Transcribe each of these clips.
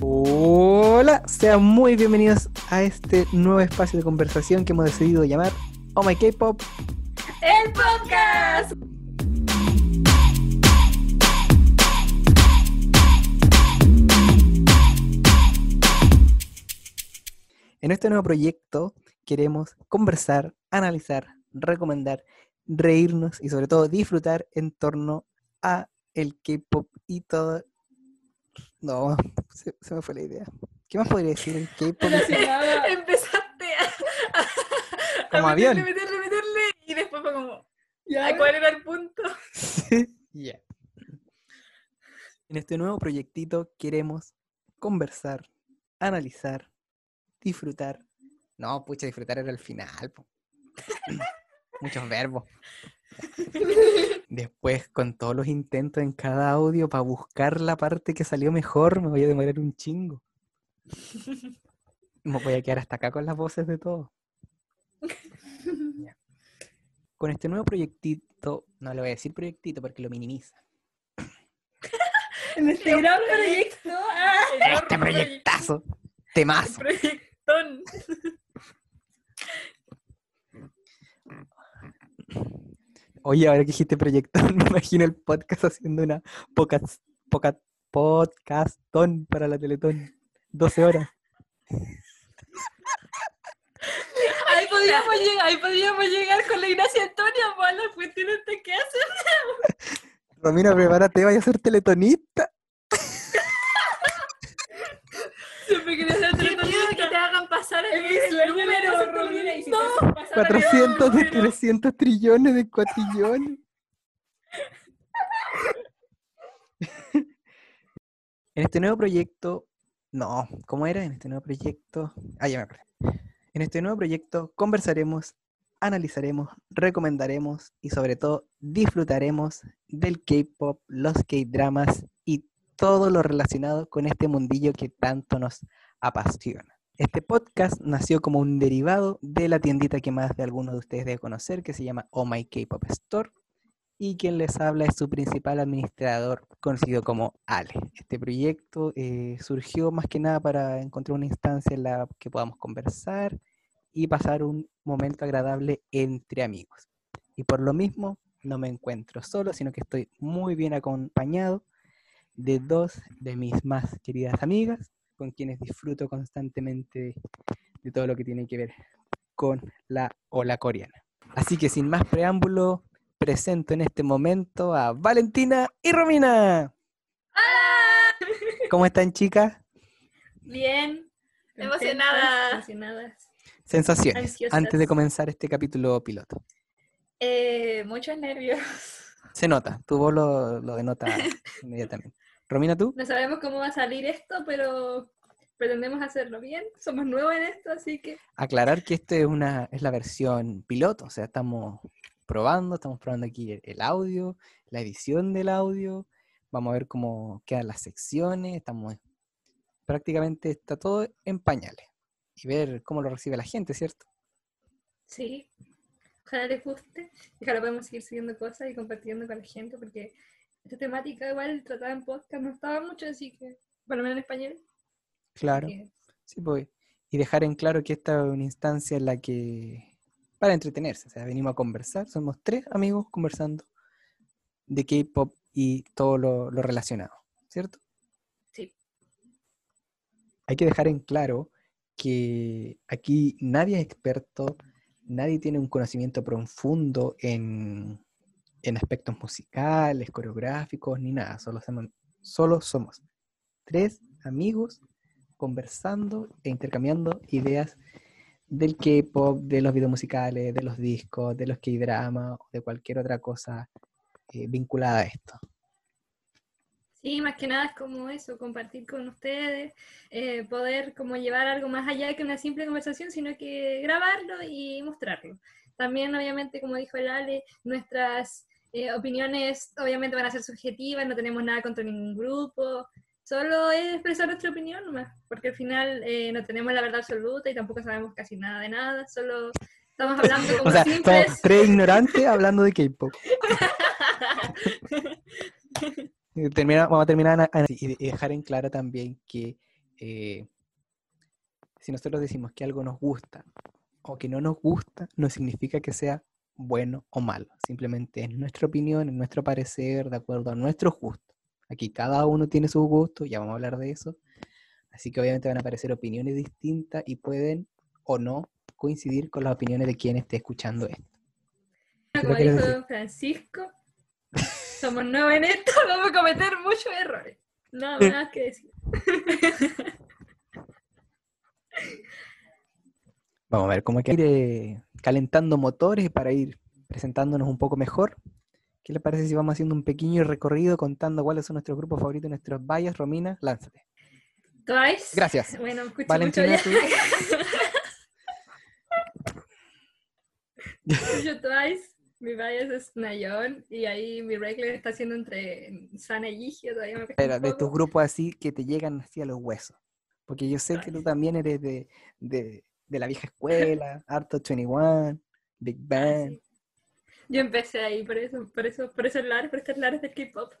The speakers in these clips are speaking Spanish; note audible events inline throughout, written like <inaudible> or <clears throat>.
Hola, sean muy bienvenidos a este nuevo espacio de conversación que hemos decidido llamar Oh My K-Pop. ¡El podcast! En este nuevo proyecto queremos conversar, analizar, recomendar, reírnos y sobre todo disfrutar en torno a el K-pop y todo. No, se, se me fue la idea. ¿Qué más podría decir el K-pop? <laughs> Empezaste a, a, Como a avión. meterle, meterle, meterle, y después fue como, Ya, ¿a cuál era el punto? Ya. En este nuevo proyectito queremos conversar, analizar, disfrutar. No, pucha, disfrutar era el final. po. <laughs> Muchos verbos. <laughs> Después, con todos los intentos en cada audio para buscar la parte que salió mejor, me voy a demorar un chingo. <laughs> Me voy a quedar hasta acá con las voces de todos. Con este nuevo proyectito, no le voy a decir proyectito porque lo minimiza. En este gran proyecto. ah, Este proyectazo, proyec- temazo. Proyectón. Oye, ahora que dijiste proyectón, <laughs> me imagino el podcast haciendo una podcast, podcast, podcastón para la Teletón. 12 horas. Ahí podríamos, llegar, ahí podríamos llegar con la Ignacia Antonia, pues, a las cuestiones de qué hacer. Romina, prepárate, vaya a ser teletonista. Siempre quería que te hagan pasar el, el número, Romina, y si no. te pasa la 400 de pero- 300 trillones de cuatrillones. <laughs> En este nuevo proyecto, no, ¿cómo era? En este nuevo proyecto, ah, ya me acordé. En este nuevo proyecto conversaremos, analizaremos, recomendaremos y sobre todo disfrutaremos del K-pop, los K-dramas y todo lo relacionado con este mundillo que tanto nos apasiona. Este podcast nació como un derivado de la tiendita que más de algunos de ustedes debe conocer, que se llama Oh My K-Pop Store, y quien les habla es su principal administrador, conocido como Ale. Este proyecto eh, surgió más que nada para encontrar una instancia en la que podamos conversar y pasar un momento agradable entre amigos. Y por lo mismo, no me encuentro solo, sino que estoy muy bien acompañado de dos de mis más queridas amigas, con quienes disfruto constantemente de todo lo que tiene que ver con la ola coreana. Así que sin más preámbulo, presento en este momento a Valentina y Romina. ¿Cómo están, chicas? Bien. Emocionadas. Emocionadas. Sensaciones Ansiosas. antes de comenzar este capítulo piloto. Eh, muchos nervios. Se nota, tu voz lo, lo denota inmediatamente. <laughs> Romina, ¿tú? No sabemos cómo va a salir esto, pero pretendemos hacerlo bien. Somos nuevos en esto, así que Aclarar que esta es, una, es la versión piloto, o sea, estamos probando, estamos probando aquí el, el audio, la edición del audio, vamos a ver cómo quedan las secciones, estamos prácticamente está todo en pañales y ver cómo lo recibe la gente, ¿cierto? sí. Ojalá les guste. Ojalá podemos seguir subiendo cosas y compartiendo con la gente, porque esta temática igual tratada en podcast no estaba mucho, así que, por lo menos en español. Claro. que- Sí, pues. Y dejar en claro que esta es una instancia en la que. para entretenerse. O sea, venimos a conversar. Somos tres amigos conversando de K-pop y todo lo, lo relacionado. ¿Cierto? Sí. Hay que dejar en claro que aquí nadie es experto, nadie tiene un conocimiento profundo en, en aspectos musicales, coreográficos, ni nada. Solo somos, solo somos tres amigos conversando e intercambiando ideas del K-pop, de los videos musicales, de los discos, de los K-dramas o de cualquier otra cosa eh, vinculada a esto. Sí, más que nada es como eso, compartir con ustedes, eh, poder como llevar algo más allá que una simple conversación, sino que grabarlo y mostrarlo. También, obviamente, como dijo el Ale, nuestras eh, opiniones obviamente van a ser subjetivas, no tenemos nada contra ningún grupo, solo es expresar nuestra opinión nomás, porque al final eh, no tenemos la verdad absoluta y tampoco sabemos casi nada de nada, solo estamos <laughs> hablando como O sea, simples. somos tres ignorantes hablando de K-pop. <laughs> Termina- vamos a terminar y dejar en claro también que eh, si nosotros decimos que algo nos gusta o que no nos gusta, no significa que sea bueno o malo. Simplemente es nuestra opinión, es nuestro parecer, de acuerdo a nuestros gustos. Aquí cada uno tiene sus gustos, ya vamos a hablar de eso. Así que obviamente van a aparecer opiniones distintas y pueden o no coincidir con las opiniones de quien esté escuchando esto. ¿Qué Como dijo decir? Don Francisco, somos nuevos en esto, <laughs> vamos a cometer muchos errores. Nada más que decir. Vamos a ver cómo hay que calentando motores para ir presentándonos un poco mejor. ¿Qué le parece si vamos haciendo un pequeño recorrido contando cuáles son nuestros grupos favoritos, nuestros vallas? Romina, lánzate. Twice. Gracias. Bueno, escucho Valentina, mucho ya. escucho Twice. Mi bias es Nayon y ahí mi regla está haciendo entre Sana y Gigio, todavía me Pero de tus grupos así que te llegan así a los huesos. Porque yo sé que tú también eres de, de, de la vieja escuela, Arto 21, Big Ah, Bang. Yo empecé ahí, por eso, por eso, por esos lares, por estos lares del K-pop.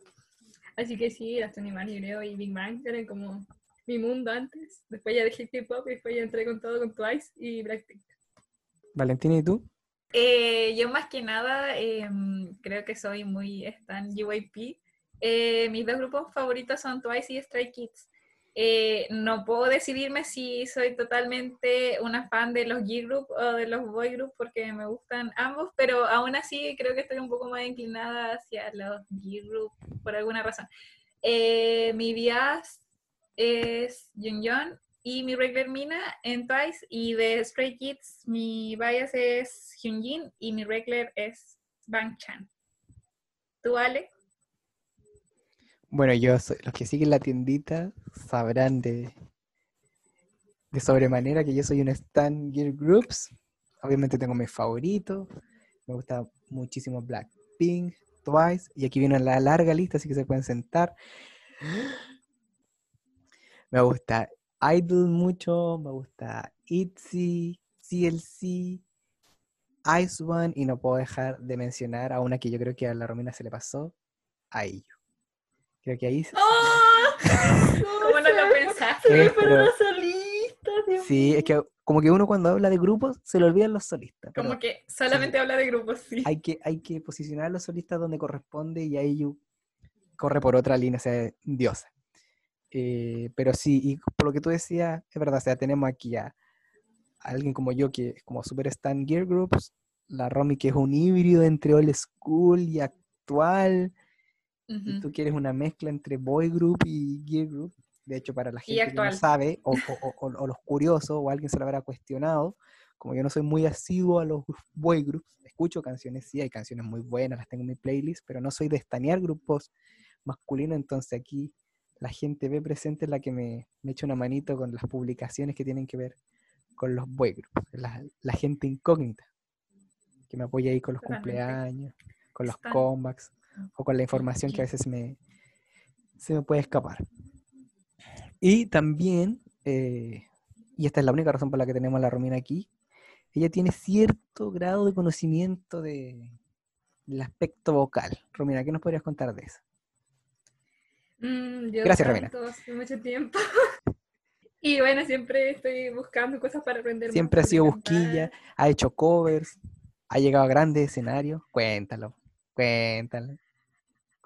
Así que sí, Man, yo creo, y Big Bang eran como mi mundo antes. Después ya dejé K-pop y después ya entré con todo con Twice y Blackpink. Valentina, ¿y tú? Eh, yo más que nada em, creo que soy muy stan JYP. Eh, mis dos grupos favoritos son Twice y Stray Kids. Eh, no puedo decidirme si soy totalmente una fan de los G Group o de los Boy Group porque me gustan ambos, pero aún así creo que estoy un poco más inclinada hacia los G Group por alguna razón. Eh, mi bias es Yeon y mi regular Mina en Twice y de Stray Kids mi bias es Hyunjin y mi regular es Bang Chan. ¿Tú, Ale? Bueno, yo soy, los que siguen la tiendita sabrán de, de sobremanera que yo soy un Stan Gear Groups. Obviamente tengo mis favoritos. Me gusta muchísimo Blackpink, Twice. Y aquí viene la larga lista, así que se pueden sentar. Me gusta Idol mucho, me gusta ITZY, CLC, Ice One. Y no puedo dejar de mencionar a una que yo creo que a la Romina se le pasó, a ello. Creo que ahí <laughs> ¿Cómo no lo pensaste? Sí, Sí, pero- los solistas, Dios Sí, es que como que uno cuando habla de grupos se le olvidan los solistas. Como que solamente habla de grupos, sí. hay, que, hay que posicionar a los solistas donde corresponde y ahí you corre por otra línea, o sea, diosa. Eh, pero sí, y por lo que tú decías, es verdad, o sea, tenemos aquí a, a alguien como yo que es como super stan gear groups, la Romy que es un híbrido entre old school y actual, y tú quieres una mezcla entre boy group y gear group. De hecho, para la gente que no sabe, o, <laughs> o- o- o los curiosos, o alguien se lo habrá cuestionado, como yo no soy muy asiduo a los boy groups, escucho canciones, sí, hay canciones muy buenas, las tengo en mi playlist, pero no soy de estanear grupos masculinos, entonces aquí la gente ve presente es la que me, me echa una manito con las publicaciones que tienen que ver con los boy groups, la, la gente incógnita, que me apoya ahí con los cumpleaños, con los Stan. comebacks, o con la información que a veces me, se me puede escapar. Y también, eh, y esta es la única razón por la que tenemos a la Romina aquí, ella tiene cierto grado de conocimiento de, del aspecto vocal. Romina, ¿qué nos podrías contar de eso? Mm, yo Gracias, Romina. hace mucho tiempo. <laughs> y bueno, siempre estoy buscando cosas para aprender. Siempre ha sido busquilla, ha hecho covers, ha llegado a grandes escenarios. Cuéntalo, cuéntalo,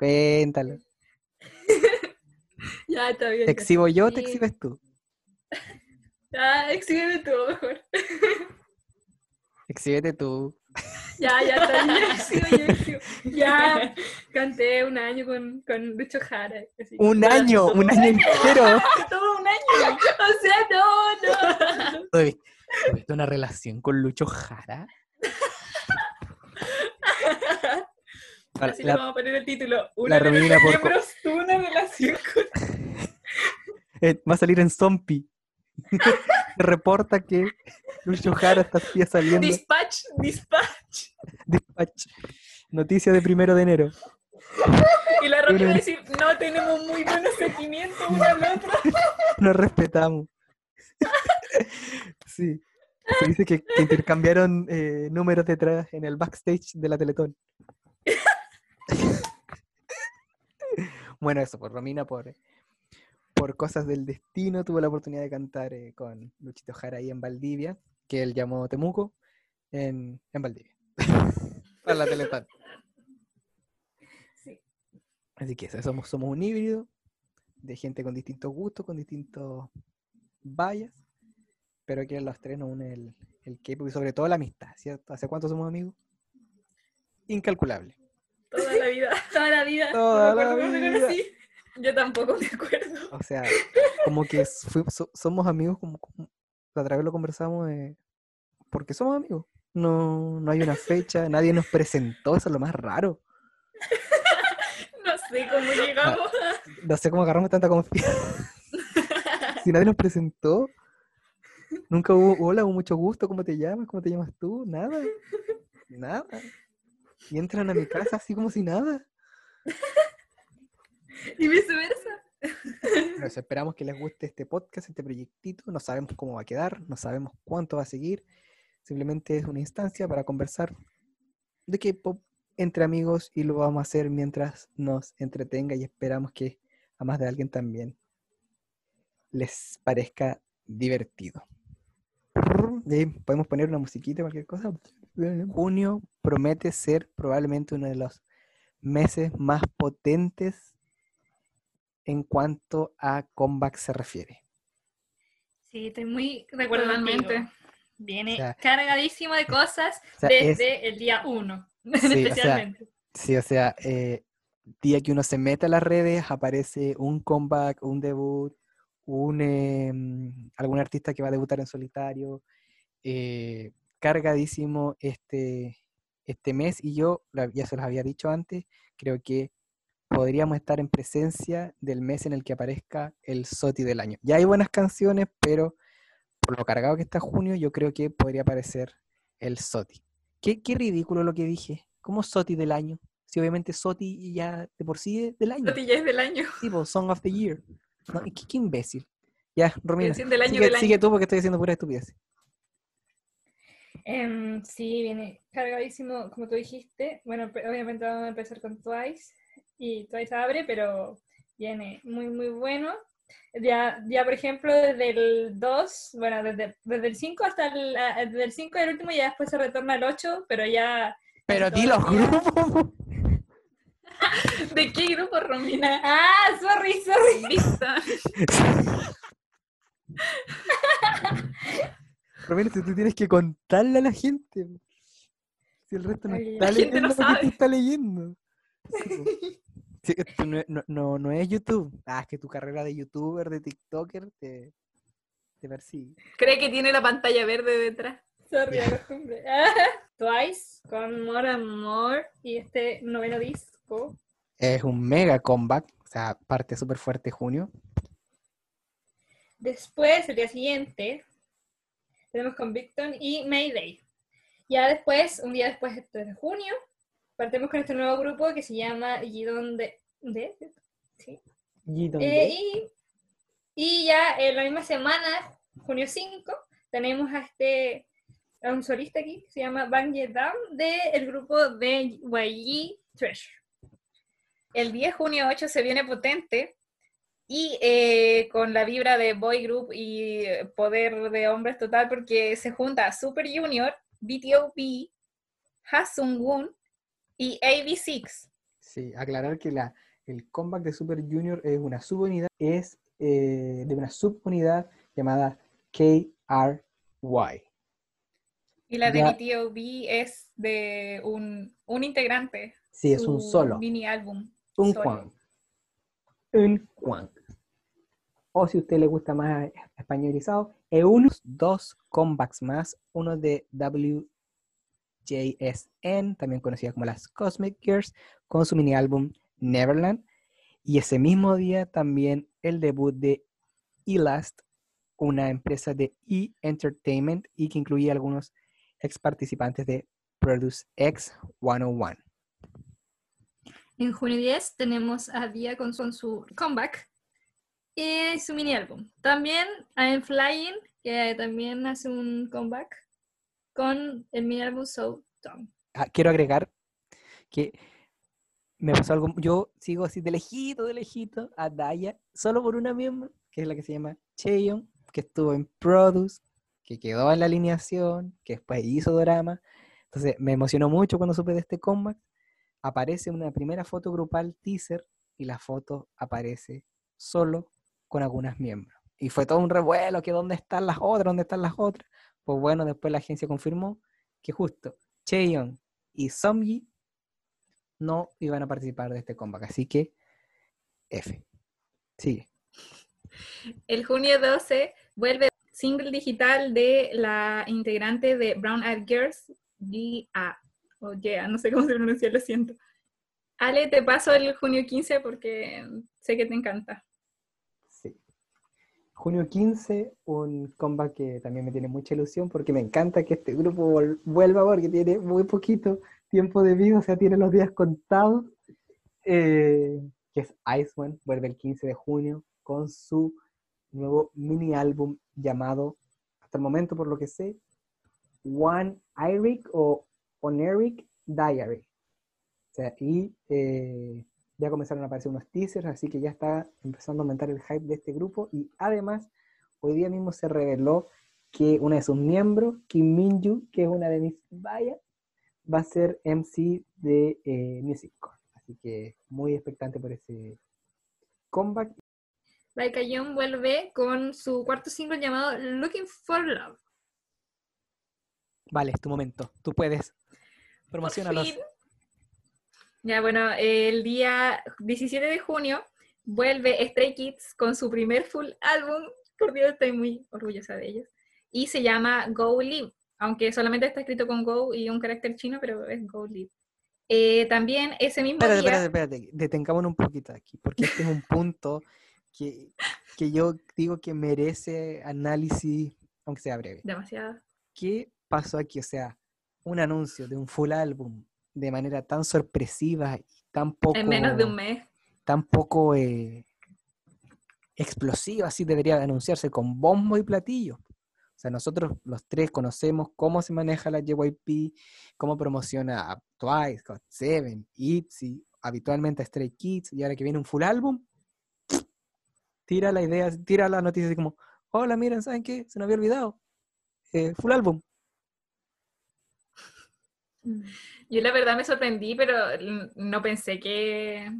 cuéntalo. <laughs> Ya, está bien. ¿Te exhibo yo o te exhibes tú? <laughs> Ya, exhíbeme tú mejor. <laughs> Exhíbete tú. Ya, ya, está bien. Exhibo, yo exhibo. Ya, canté un año con, con Lucho Jara. así. Un año, un año entero. Todo un año. O sea, no, no. ¿tuviste una relación con Lucho Jara? Así la- le vamos a poner el título. Una de nuestros por co- miembros tuvo una relación con... <laughs> eh, va a salir en Zombie. <laughs> Reporta que Lucho Jara está saliendo. Dispatch, dispatch. Dispatch. Noticia de primero de enero. Y la Romy va a decir, no, tenemos muy buenos sentimientos uno al otro. <laughs> Nos respetamos. Sí. Se dice que, que intercambiaron eh, números detrás en el backstage de la Teletón. <laughs> bueno, eso, por Romina, por, por cosas del destino, tuve la oportunidad de cantar eh, con Luchito Jara ahí en Valdivia, que él llamó Temuco, en, en Valdivia. <laughs> Para la Teletón. Sí. Así que eso, somos, somos un híbrido de gente con distintos gustos, con distintos vallas, pero que los tres nos une el, el K-pop y sobre todo la amistad, ¿cierto? ¿Hace cuánto somos amigos? Incalculable. Toda la vida. <laughs> Toda la vida. Toda No me la vida. Yo tampoco me acuerdo. O sea, como que fui- so- somos amigos, como, como- la otra vez lo conversamos, eh, porque somos amigos. No, no hay una fecha, nadie nos presentó, eso es lo más raro. <laughs> No sé cómo llegamos. No sé cómo agarramos tanta confianza. si nadie nos presentó, nunca hubo, hola, hubo mucho gusto, ¿cómo te llamas? ¿Cómo te llamas tú? Nada. Nada. Y entran a mi casa así como si nada. <laughs> Y viceversa. <laughs> Eso, esperamos que les guste este podcast, este proyectito. No sabemos cómo va a quedar, no sabemos cuánto va a seguir. Simplemente es una instancia para conversar de K-pop entre amigos y lo vamos a hacer mientras nos entretenga y esperamos que a más de alguien también les parezca divertido. Y podemos poner una musiquita, cualquier cosa. Junio promete ser probablemente uno de los meses más potentes en cuanto a comeback se refiere. Sí, estoy muy de acuerdo Totalmente. Viene O sea, cargadísimo de cosas O sea, desde es- el día uno, <laughs> Sí, o sea, especialmente. Sí, o sea, eh, día que uno se mete a las redes, aparece un comeback, un debut, un, em, algún artista que va a debutar en solitario, eh, cargadísimo este, este mes y yo, ya se los había dicho antes, creo que podríamos estar en presencia del mes en el que aparezca el SOTI del año. Ya hay buenas canciones, pero por lo cargado que está junio, yo creo que podría aparecer el SOTI. Qué, qué ridículo lo que dije. ¿Cómo SOTI del año? Si obviamente SOTI ya de por sí es del año. Lo ya es del año. Tipo, Song of the Year. No, qué, qué imbécil. Ya, Romina, Canción del año sigue, del año. sigue tú porque estoy haciendo pura estupidez. Em, sí, viene cargadísimo, como tú dijiste. Bueno, obviamente vamos a empezar con Twice. Y Twice abre, pero viene muy, muy bueno. Ya, ya por ejemplo, desde el 2, bueno, desde, desde el 5 hasta el, ah, desde el 5 el último, ya después se retorna al 8, pero ya... Pero di los grupos. <laughs> ¿De qué grupo, Romina? Ah, sorry, sorry. Listo. <laughs> Romina, si tú tienes que contarle a la gente. Si el resto no Ay, está la gente leyendo no lo que sabe. tú estás leyendo. Sí, <laughs> no, no- no- no es YouTube. Ah, es que tu carrera de youtuber, de TikToker, te, te persigue. Cree que tiene la pantalla verde detrás. Sorry. <laughs> Ah, <laughs> Twice con More and More y este noveno disco. Es un mega comeback. O sea, parte súper fuerte junio. Después, el día siguiente, tenemos Convicton y Mayday. Ya después, un día después, esto es de junio, partimos con este nuevo grupo que se llama Gidon de... de- ¿sí? Eh, y, y ya en la misma semana, junio 5, tenemos a este a un solista aquí que se llama Bang Ye Dam del grupo de YG Treasure. El 10 de junio 8 se viene potente y eh, con la vibra de boy group y eh, poder de hombres total porque se junta Super Junior, BTOB, Hasungun y AB6. Sí, aclarar que la, el comeback de Super Junior es una subunidad, es eh, de una subunidad llamada KRY. Y la de. BTOB es de un, un integrante. Sí, es un solo. Mini álbum. Un. Juan. Un Juan. O si a usted le gusta más españolizado, es unos dos comebacks más. Uno de WJSN, también conocida como las Cosmic Girls, con su mini álbum Neverland. Y ese mismo día también el debut de Elast, una empresa de E! Entertainment y que incluía algunos ex participantes de Produce X 101. En junio 10 tenemos a Dia con su, comeback y su mini álbum. También I'm Flying, que también hace un comeback con el mini álbum So Dumb. Ah, quiero agregar que me pasó algo. Yo sigo así de lejito, de lejito a Daya, solo por una miembro, que es la que se llama Cheon, que estuvo en Produce, que quedó en la alineación, que después hizo drama. Entonces me emocionó mucho cuando supe de este comeback. Aparece una primera foto grupal teaser y la foto aparece solo con algunas miembros. Y fue todo un revuelo, que dónde están las otras, dónde están las otras. Pues bueno, después la agencia confirmó que justo Cheon y Somji no iban a participar de este comeback. Así que F. Sigue. El junio 12 vuelve single digital de la integrante de Brown Eyed Girls, G.A. O yeah, no sé cómo se pronuncia, lo siento. Ale, te paso el junio 15 porque sé que te encanta. Sí. Junio 15, un comeback que también me tiene mucha ilusión porque me encanta que este grupo vuelva porque tiene muy poquito tiempo de vida, o sea, tiene los días contados. Eh, que es Iceman, vuelve el 15 de junio con su nuevo mini álbum llamado, hasta el momento por lo que sé, One Eric o Oneric Diary. O sea, y eh, ya comenzaron a aparecer unos teasers, así que ya está empezando a aumentar el hype de este grupo. Y además, hoy día mismo se reveló que una de sus miembros, Kim Minju, que es una de mis vallas, va a ser MC de eh, Music Core. Así que muy expectante por ese comeback. Baekhyun vuelve con su cuarto single llamado Looking for Love. Vale, es tu momento. Tú puedes. Por Promocionalos. fin. Ya, bueno, el día 17 de junio vuelve Stray Kids con su primer full álbum. Por Dios, estoy muy orgullosa de ellos. Y se llama Go Live, aunque solamente está escrito con Go y un carácter chino, pero es Go Live. Eh, también ese mismo Espérate, día... espérate, espérate. Detengámonos un poquito aquí, porque este es un punto que, que yo digo que merece análisis, aunque sea breve. Demasiado. ¿Qué pasó aquí? O sea, un anuncio de un full álbum de manera tan sorpresiva y tan poco, En menos de un mes. tan poco eh, explosiva, así debería de anunciarse con bombo y platillo. O sea, nosotros los tres conocemos cómo se maneja la JYP, cómo promociona a Twice, God Seven, ITZY, habitualmente a Stray Kids, y ahora que viene un full álbum, tira la idea, tira la noticia así como, hola, miren, ¿saben qué? Se nos había olvidado. Eh, full álbum. Yo la verdad me sorprendí, pero no pensé que...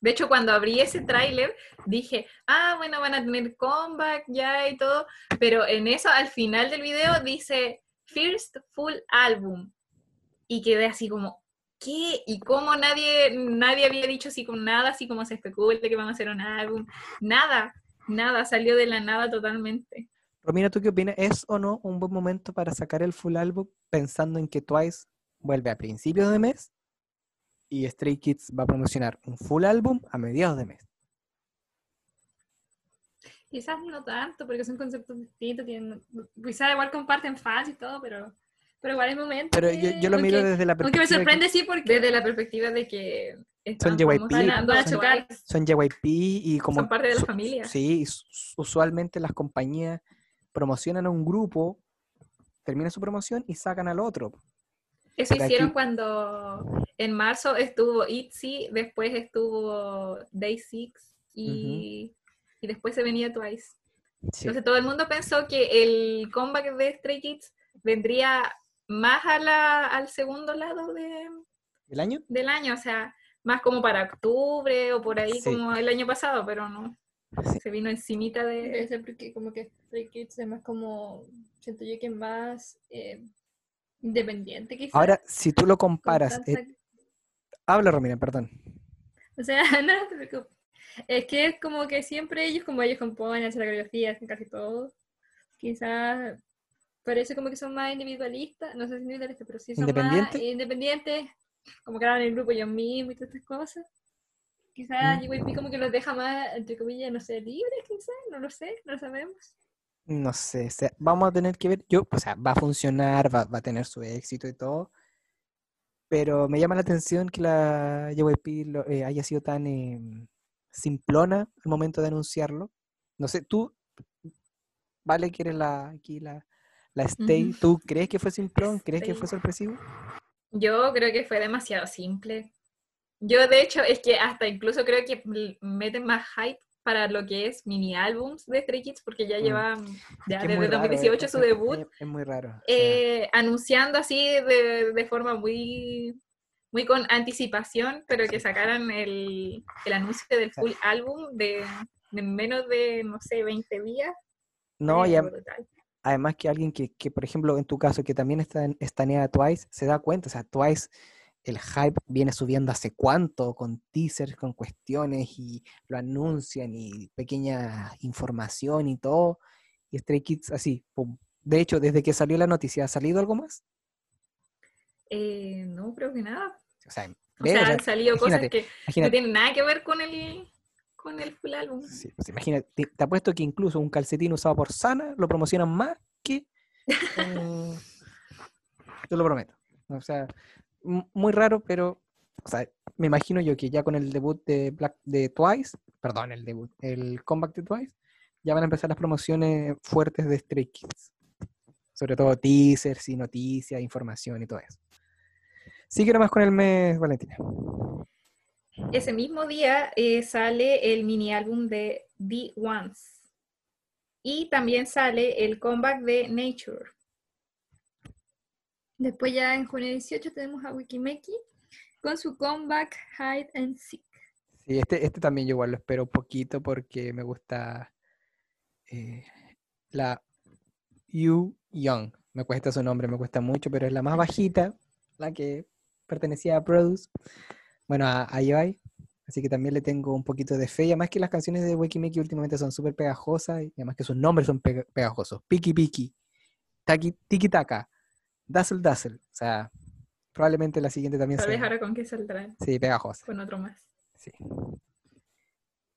De hecho, cuando abrí ese tráiler, dije, ah, bueno, van a tener comeback ya y todo, pero en eso, al final del video, dice First Full Album. Y quedé así como, ¿qué? ¿Y cómo nadie, nadie había dicho así con nada, así como se especula que van a hacer un álbum? Nada, nada, salió de la nada totalmente. Romina, ¿tú qué opinas? ¿Es o no un buen momento para sacar el full álbum pensando en que Twice vuelve a principios de mes y Stray Kids va a promocionar un full álbum a mediados de mes? Quizás no tanto, porque son conceptos distintos. Tienen, quizás igual comparten fans y todo, pero, pero igual hay momentos. Pero yo, que- yo lo miro aunque- desde la Aunque me perspectiva de que sorprende, sí, porque Desde la perspectiva de que están JYP, van a a chocar. Twice. son JYP y como... Son parte de la su- familia. Sí, usualmente las compañías promocionan a un grupo, terminan su promoción y sacan al otro. Eso hicieron aquí- cuando en marzo estuvo ITZY, después estuvo Day Six y, y después se venía Twice. Sí. Entonces todo el mundo pensó que el comeback de Stray Kids vendría más a la- al segundo lado de- ¿El año? del año, o sea, más como para octubre o por ahí Sí. como el año pasado, pero no. Sí. Se vino encimita Debe de... ser porque como que Stray Kids es más como, siento yo que más eh, independiente quizás. Ahora, si tú lo comparas, tanta- eh, habla Romina, perdón. O sea, <laughs> no te preocupes. Es que es como que siempre ellos, como ellos componen, hacen la coreografía, hacen casi todo. Quizás parece como que son más individualistas, no sé si individualistas, pero sí son más ¿Independientes? como que graban el grupo ellos mismos y todas estas cosas. Quizás Mm. Como que los deja más, entre comillas, no sé, libres quizás, no lo sé, no lo sabemos. No sé, o sea, vamos a tener que ver, yo, o sea, va a funcionar, va, va a tener su éxito y todo, pero me llama la atención que la JYP lo- eh, haya sido tan eh, simplona al momento de anunciarlo. No sé, tú, vale, que eres la, aquí la, la Stay. ¿tú crees que fue simplón? ¿Crees que fue sorpresivo? Yo creo que fue demasiado simple. Yo, de hecho, es que hasta incluso creo que meten más hype para lo que es mini álbums de Stray Kids, porque ya Mm. ya es desde muy raro, eh, 2018 es- su debut, Es, es muy raro. eh, anunciando así de, de forma muy, muy con anticipación, pero que sacaran el, el anuncio del full álbum de, de menos de, no sé, 20 días. no, fue y a- brutal. además que alguien que, que, por ejemplo, en tu caso, que también está en- estanea Twice, se da cuenta, o sea, Twice, el hype viene subiendo hace cuánto, con teasers, con cuestiones, y lo anuncian, y pequeña información y todo, y Stray Kids así, pum. De hecho, desde que salió la noticia, ¿ha salido algo más? Eh, no, creo que nada. O sea, O sea, han salido cosas imagínate, que no tienen nada que ver con el, con el full álbum. sí, pues imagínate, te, te apuesto que incluso un calcetín usado por Sana lo promocionan más que... <laughs> eh, te lo prometo. O sea, muy raro, pero, o sea, me imagino yo que ya con el debut de Black de Twice, perdón, el debut, el comeback de Twice, ya van a empezar las promociones fuertes de Stray Kids. Sobre todo teasers y noticias, información y todo eso. Sí, quiero más con el mes, Valentina. Ese mismo día eh, sale el mini álbum de The Ones. Y también sale el comeback de Nature. Después ya en junio 18 tenemos a Wikimeki con su comeback Hide and Seek. Sí, este, este también yo igual lo espero un poquito porque me gusta eh, la Yu Young. Me cuesta su nombre, me cuesta mucho, pero es la más bajita, la que pertenecía a Produce, bueno, a, a. Así que también le tengo un poquito de fe. Y además que las canciones de Wikimeki últimamente son súper pegajosas y además que sus nombres son pega- pegajosos. Piki Piki, Taki, Tiki Taka, Dazzle Dazzle. O sea, probablemente la siguiente también vez sea. ahora con qué saldrán. Sí, pegajosa. Con otro más. Sí.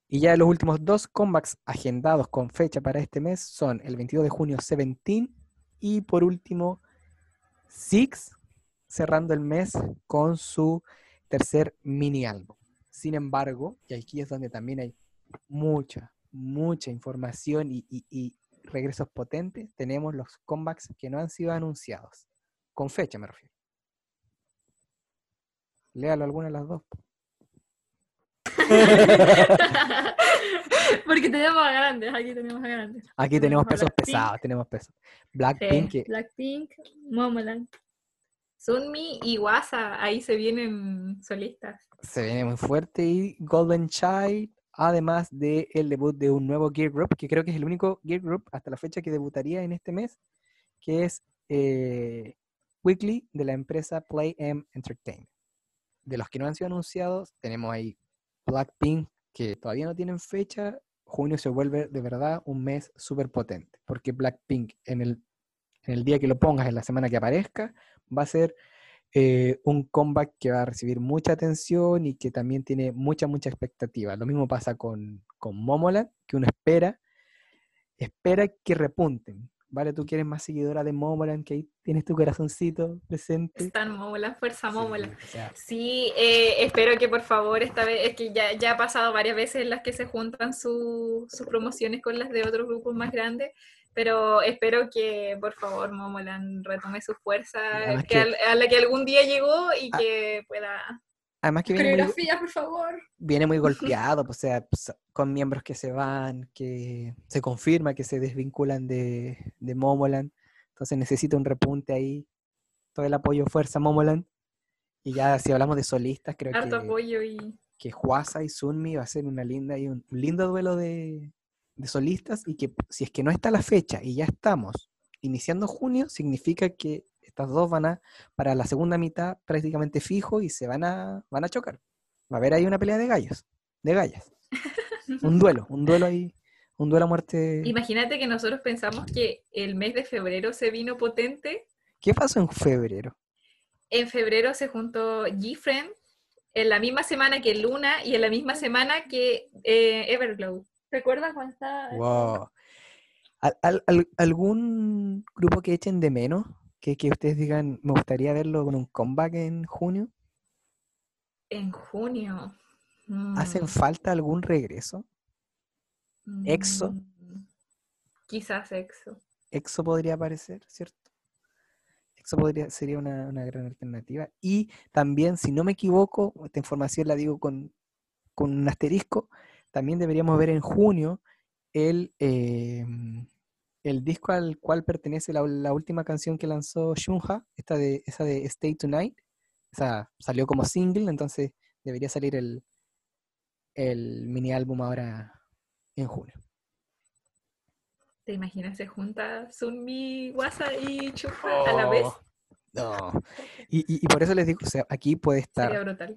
Y ya los últimos dos comebacks agendados con fecha para este mes son el 22 de junio Seventeen y por último Six, cerrando el mes con su tercer mini álbum. Sin embargo, y aquí es donde también hay mucha, mucha información y, y- y regresos potentes, tenemos los comebacks que no han sido anunciados. Con fecha me refiero. Léalo alguna de las dos. <laughs> Porque tenemos a grandes, aquí tenemos a grandes. Aquí Tenemos pesos pesados, tenemos pesos. Blackpink, que Blackpink, Momoland. Sunmi y Wasa, ahí se vienen solistas. se viene muy fuerte, y Golden Child, además del el debut de un nuevo Gear Group, que creo que es el único Gear Group hasta la fecha que debutaría en este mes, que es eh, Weekly de la empresa Play M Entertainment. De los que no han sido anunciados, tenemos ahí Blackpink, que todavía no tienen fecha. Junio se vuelve de verdad un mes súper potente, porque Blackpink en el, en el día que lo pongas, en la semana que aparezca, va a ser eh, un comeback que va a recibir mucha atención y que también tiene mucha, mucha expectativa. Lo mismo pasa con, con que uno espera, espera que repunten. ¿Vale? Tú quieres más seguidora de Momoland, que ahí tienes tu corazoncito presente. Están Momola, fuerza Sí, Momola. o sea, Sí, eh, espero que por favor esta vez, es que ya, ya ha pasado varias veces en las que se juntan su- sus promociones con las de otros grupos más grandes, pero espero que por favor Momoland retome su fuerza, que que- al- a la que algún día llegó y Ah. que pueda... además que viene muy, Coreografía, por favor. viene muy <laughs> golpeado, pues, o sea, pues, con miembros que se van, que se confirma que se desvinculan de, de Momoland. Entonces necesita un repunte ahí. Todo el apoyo, fuerza Momoland. Y ya si hablamos de solistas, creo Harto que, apoyo y... que Huasa y Sunmi va a ser una linda y un, un lindo duelo de, de solistas. Y que si es que no está la fecha y ya estamos iniciando junio, significa que estas dos van a, para la segunda mitad, prácticamente fijo y se van a, van a chocar. Va a haber ahí una pelea de gallos, de gallas. Un <laughs> duelo, un duelo ahí, un duelo a muerte. Imagínate que nosotros pensamos que el mes de febrero se vino potente, ¿Qué pasó en febrero? en febrero se juntó G-Friend, en la misma semana que Luna y en la misma semana que eh, Everglow. ¿Recuerdas cuando estaba... Wow. ¿Al- al- al- ¿Algún grupo que echen de menos Que, que ustedes digan, me gustaría verlo con un comeback en junio. En junio. ¿Hacen Mm, falta algún regreso? EXO. mm, Quizás EXO. EXO podría aparecer, ¿cierto? EXO podría, sería una, una gran alternativa. Y también, si no me equivoco, esta información la digo con, con un asterisco, también deberíamos ver en junio el, eh, el disco al cual pertenece la, la última canción que lanzó Shunha, esta de, esa de Stay Tonight. Esa salió como single, entonces debería salir el, el mini álbum ahora en junio. ¿Te imaginas? Se junta Sunmi, Wasa y Chupa a la vez. Oh, No. Y, y- y por eso les digo, o sea, aquí puede estar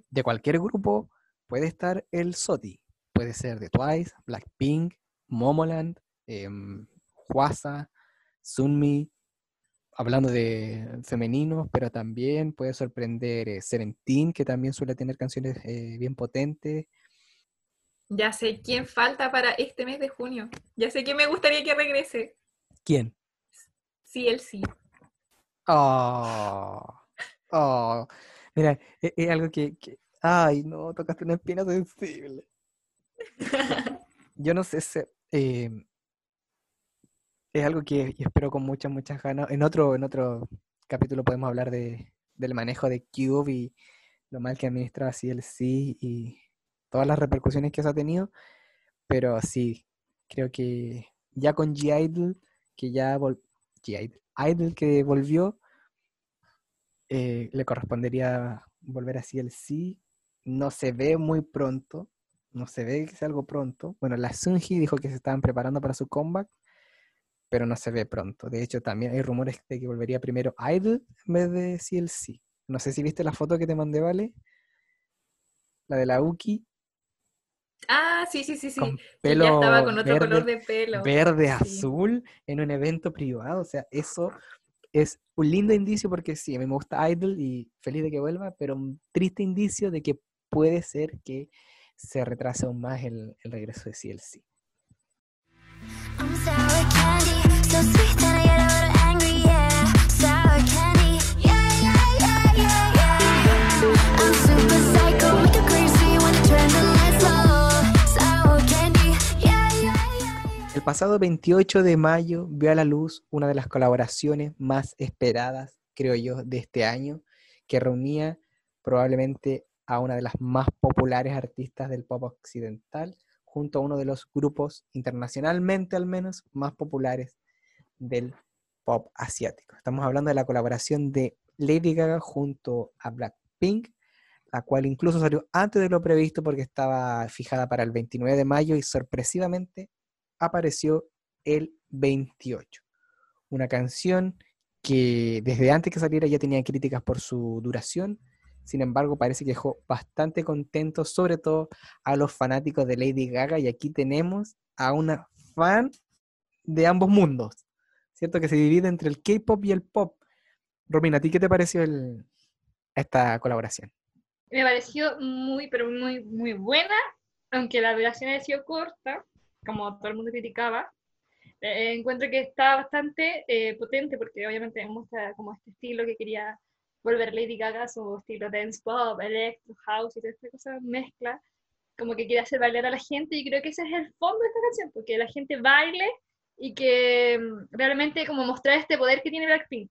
de cualquier grupo, puede estar el SOTI. Puede ser de Twice, Blackpink, Momoland, em, Hwasa, Sunmi, hablando de femeninos, pero también puede sorprender eh, Seventeen, que también suele tener canciones eh, bien potentes. Ya sé quién falta para este mes de junio. Ya sé que me gustaría que regrese. ¿Quién? Sí, él sí. Oh, oh. Mira, es, es algo que, que- Ay, no, tocaste una espina sensible. <laughs> Yo no sé si... eh, es algo que espero con muchas, muchas ganas. En otro, en otro capítulo podemos hablar de, del manejo de Cube y lo mal que administra CLC y todas las repercusiones que eso ha tenido. Pero sí, creo que ya con G-Idol, que ya G-Idol, Idol que volvió, eh, le correspondería volver a CLC. No se ve muy pronto, no se ve que sea algo pronto. Bueno, la Sunji dijo que se estaban preparando para su comeback, pero no se ve pronto. De hecho, también hay rumores de que volvería primero Idol en vez de CLC. No sé si viste la foto que te mandé, ¿vale? La de la Uki, Ah, sí, sí, sí, sí. con pelo ya estaba con otro verde, color de pelo. verde, Sí. azul, en un evento privado. O sea, eso es un lindo indicio porque sí, a mí me gusta Idol y feliz de que vuelva, pero un triste indicio de que puede ser que se retrase aún más el, el regreso de CLC. El pasado 28 de mayo vio a la luz una de las colaboraciones más esperadas, creo yo, de este año, que reunía probablemente a una de las más populares artistas del pop occidental, junto a uno de los grupos internacionalmente al menos más populares del pop asiático. Estamos hablando de la colaboración de Lady Gaga junto a Blackpink, la cual incluso salió antes de lo previsto porque estaba fijada para el 29 de mayo y sorpresivamente apareció el 28. Una canción que desde antes que saliera ya tenía críticas por su duración, sin embargo parece que dejó bastante contento, sobre todo a los fanáticos de Lady Gaga, y aquí tenemos a una fan de ambos mundos, ¿cierto? Que se divide entre el K-pop y el pop. Romina, ¿a ti qué te pareció el- esta colaboración? Me pareció muy, pero muy, muy buena, aunque la duración ha sido corta, como todo el mundo criticaba. Eh, encuentro que está bastante eh, potente porque obviamente muestra como este estilo que quería volver Lady Gaga, su estilo dance pop, electro, house y toda esta cosa mezcla, como que quiere hacer bailar a la gente y creo que ese es el fondo de esta canción, porque la gente baile y que mm, realmente como mostrar este poder que tiene Blackpink,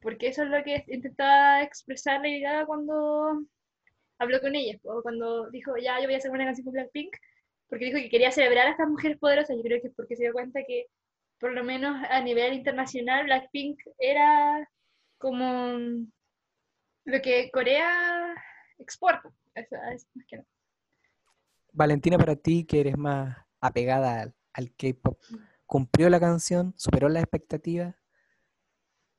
porque eso es lo que intentaba expresar Lady Gaga cuando habló con ella, o cuando dijo, ya, yo voy a hacer una canción con Blackpink, porque dijo que quería celebrar a estas mujeres poderosas, yo creo que es porque se dio cuenta que, por lo menos a nivel internacional, Blackpink era como lo que Corea exporta, eso más que. Valentina, para ti que eres más apegada al, al K-pop, ¿cumplió la canción? ¿Superó las expectativas?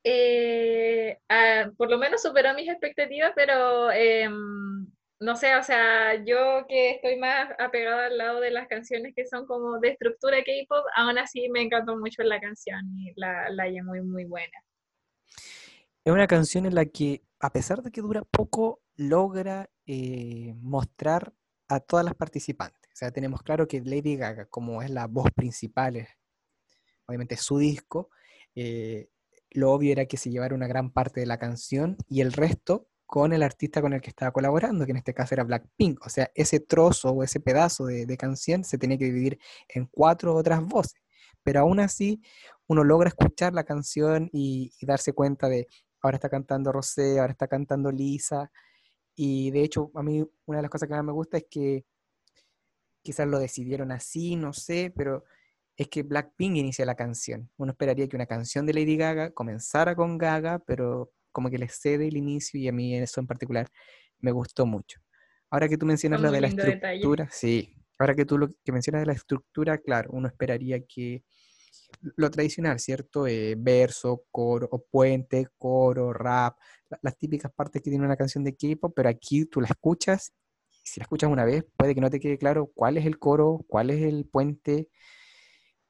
Eh, ah, por lo menos superó mis expectativas, pero em, no sé, o sea, yo que estoy más apegada al lado de las canciones que son como de estructura K-pop, aún así me encantó mucho la canción y la, la hallé muy, muy buena. Es una canción en la que, a pesar de que dura poco, logra eh, mostrar a todas las participantes. O sea, tenemos claro que Lady Gaga, como es la voz principal, es- obviamente su disco, eh, lo obvio era que se llevara una gran parte de la canción y el resto con el artista con el que estaba colaborando, que en este caso era Blackpink. O sea, ese trozo o ese pedazo de, de canción se tenía que dividir en cuatro otras voces. Pero aún así, uno logra escuchar la canción y, y darse cuenta de, ahora está cantando Rosé, ahora está cantando Lisa. Y de hecho, a mí una de las cosas que más me gusta es que quizás lo decidieron así, no sé, pero es que Blackpink inicia la canción. Uno esperaría que una canción de Lady Gaga comenzara con Gaga, pero como que le cede el inicio y a mí eso en particular me gustó mucho. Ahora que tú mencionas lo de la detalle. estructura, sí. Ahora que tú lo que mencionas de la estructura, claro, uno esperaría que lo tradicional, ¿cierto? Eh, verso, coro, o puente, coro, rap, la- las típicas partes que tiene una canción de K-pop, pero aquí tú la escuchas, y si la escuchas una vez, puede que no te quede claro cuál es el coro, cuál es el puente,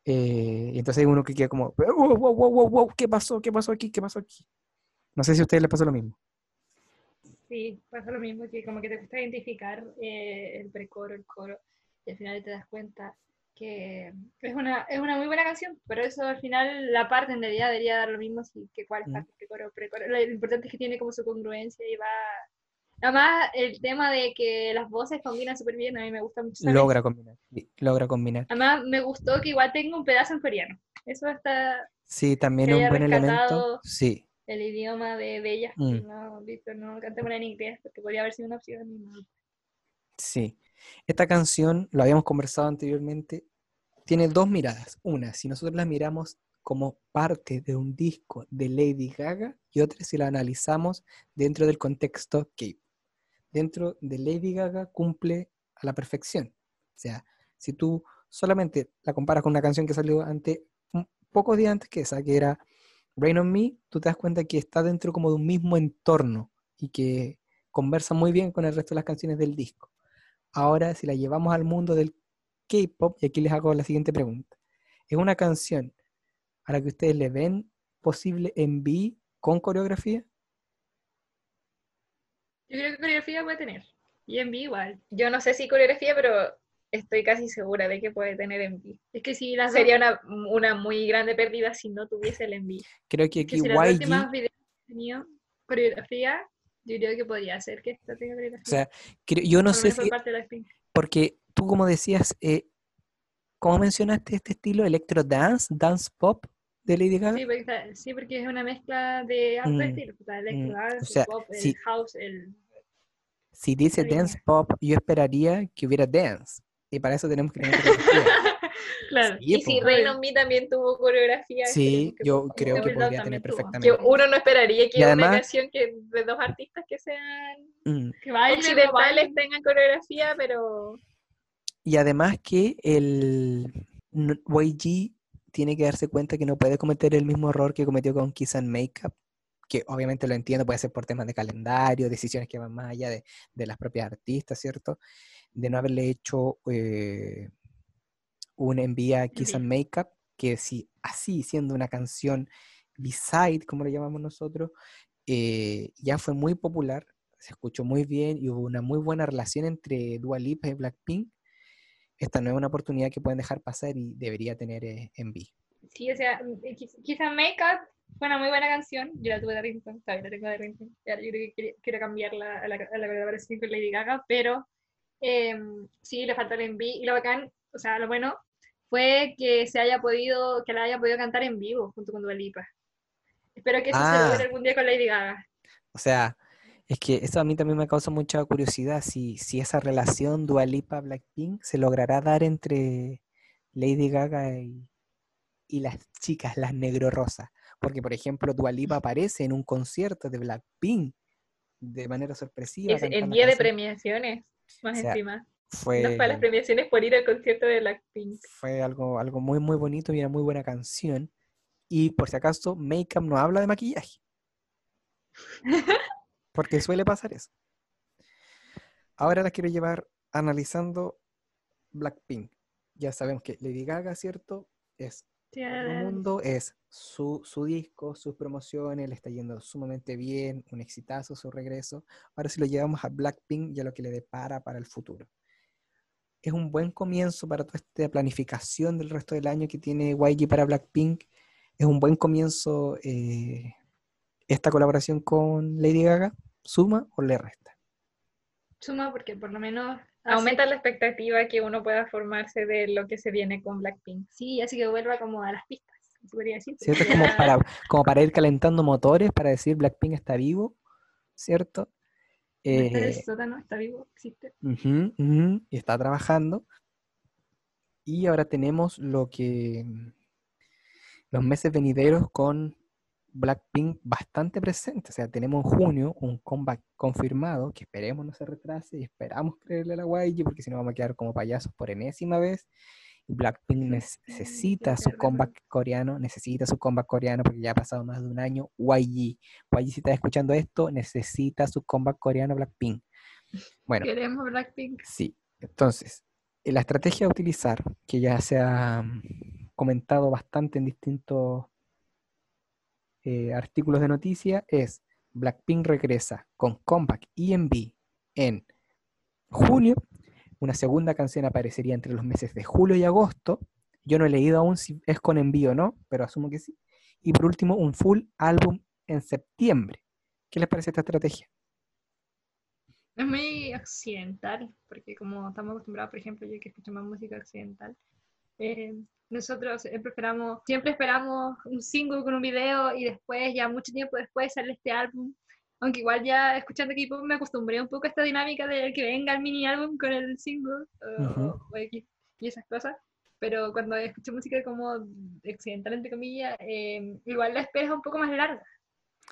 eh, y entonces hay uno que queda como, wow, wow, wow, wow, wow, ¿qué pasó? ¿Qué pasó aquí? ¿Qué pasó aquí? No sé si a ustedes les pasó lo mismo. Sí, pasa lo mismo, que como que te cuesta identificar eh, el precoro, el coro, y al final te das cuenta que es una, es una muy buena canción, pero eso al final la parte en realidad debería dar lo mismo si, que cuál es Mm. parte, precoro, precoro. Lo importante es que tiene como su congruencia y va... Además, el tema de que las voces combinan súper bien, a mí me gusta mucho. Logra combinar, logra combinar. Además, me gustó que igual tenga un pedazo en coreano. Eso está Sí, también un buen elemento. Sí, el idioma de, ella. Mm. No, Víctor, no cantemos en inglés, porque podría haber sido una opción. no. Sí. Esta canción, lo habíamos conversado anteriormente, tiene dos miradas. Una, si nosotros la miramos como parte de un disco de Lady Gaga y otra si la analizamos dentro del contexto K-pop. Dentro de Lady Gaga cumple a la perfección. O sea, si tú solamente la comparas con una canción que salió ante pocos días antes que esa, que era Rain on Me, tú te das cuenta que está dentro como de un mismo entorno y que conversa muy bien con el resto de las canciones del disco. Ahora, si la llevamos al mundo del K-pop, y aquí les hago la siguiente pregunta. ¿Es una canción a la que ustedes le ven posible MV con coreografía? Yo creo que coreografía puede tener. Y en vivo igual. Yo no sé si coreografía, pero estoy casi segura de que puede tener enví. Es que si las Sería una, una muy grande pérdida si no tuviese el enví. Creo que que aquí si las dos YG, últimas videos han tenido coreografía, yo creo que podría ser que esta tenga coreografía. o sea, creo- yo no Por sé si, parte de Blackpink. porque tú como decías, eh, ¿cómo mencionaste este estilo? Electro dance, dance pop de Lady Gaga. Sí porque, sí, porque es una mezcla de hartos Mm, estilos. O sea, electro mm, dance, o sea, el pop, el sí. house, el... Si dice dance pop, yo esperaría que hubiera dance. Y para eso tenemos que tener <laughs> coreografía. claro. Sí, Y si on Me también tuvo coreografía. Sí, que yo creo que podría tener tuvo. perfectamente. Que uno no esperaría que Y una además- canción que de dos artistas que sean Mm. Que baile, no occidentales baile. tengan coreografía, pero Y además que el YG tiene que darse cuenta que no puede cometer el mismo error que cometió con Kiss and Makeup, que obviamente lo entiendo, puede ser por temas de calendario, decisiones que van más allá de, de las propias artistas, ¿cierto? De no haberle hecho eh, un envía a Kiss and Makeup, que si así, siendo una canción beside, como le llamamos nosotros, eh, ya fue muy popular, se escuchó muy bien y hubo una muy buena relación entre Dua Lipa y Blackpink. Esta no es una oportunidad que pueden dejar pasar y debería tener eh, envía. Sí, o sea, eh, quiz- quizá Make Up fue una muy buena canción. Yo la tuve de Ringtone, todavía la tengo de ahora yo creo que quiero, cambiarla a la, a la colaboración con Lady Gaga, pero em, sí, le falta el en vivo. Y lo bacán, o sea, lo bueno fue que se haya podido, que la haya podido cantar en vivo junto con Dua Lipa. Espero que eso se Ah. logre algún día con Lady Gaga. O sea, es que eso a mí también me causa mucha curiosidad, si, si esa relación Dua Lipa-Blackpink se logrará dar entre Lady Gaga y, y las chicas, las negro rosa. Porque, por ejemplo, Dua Lipa <laughs> aparece en un concierto de Blackpink de manera sorpresiva. es en cantando día de premiaciones, más O sea, encima. Fue, No fue a las premiaciones por ir al concierto de Blackpink. fue algo, algo muy, muy bonito y una muy buena canción. Y por si acaso, Makeup no habla de maquillaje. <laughs> Porque suele pasar eso. Ahora las quiero llevar analizando Blackpink. Ya sabemos que Lady Gaga, ¿cierto? Es eh, mundo, es su, su disco, sus promociones, le está yendo sumamente bien, un exitazo su regreso. Ahora si lo llevamos a Blackpink y a lo que le depara para el futuro. Es un buen comienzo para toda esta planificación del resto del año que tiene YG para Blackpink. es un buen comienzo eh, esta colaboración con Lady Gaga. ¿Suma o le resta? Suma porque por lo menos Aumenta la expectativa que uno pueda formarse de lo que se viene con Blackpink. Sí, así que vuelva como a las pistas, podría decir. Como para, <laughs> como para ir calentando motores, para decir Blackpink está vivo, ¿cierto? Está en el Eh, sótano, está vivo, existe. Y está trabajando. Y ahora tenemos lo que los meses venideros con Blackpink bastante presente. O sea, tenemos en junio un comeback confirmado, que esperemos no se retrase y esperamos creerle a la YG, porque si no vamos a quedar como payasos por enésima vez. Y Blackpink necesita su comeback coreano, necesita su comeback coreano porque ya ha pasado más de un año. YG, YG si estás escuchando esto, necesita su comeback coreano Blackpink. Bueno, Queremos Blackpink. Sí, entonces, eh, la estrategia a utilizar, que ya se ha mm, comentado bastante en distintos eh, artículos de noticia, es Blackpink regresa con Comeback EMB en junio. Una segunda canción aparecería entre los meses de julio y agosto. Yo no he leído aún si es con envío o no, pero asumo que sí. Y por último, un full álbum en septiembre. ¿Qué les parece esta estrategia? Es muy occidental, porque como estamos acostumbrados, por ejemplo, yo que escucho más música occidental, eh, nosotros siempre esperamos, siempre esperamos un single con un video y después, ya mucho tiempo después, sale este álbum. Aunque igual ya escuchando K-pop me acostumbré un poco a esta dinámica de que venga el mini álbum con el single o- Ujú. o X y esas cosas. Pero cuando escucho música como occidental, entre comillas, eh, igual la espera es un poco más larga.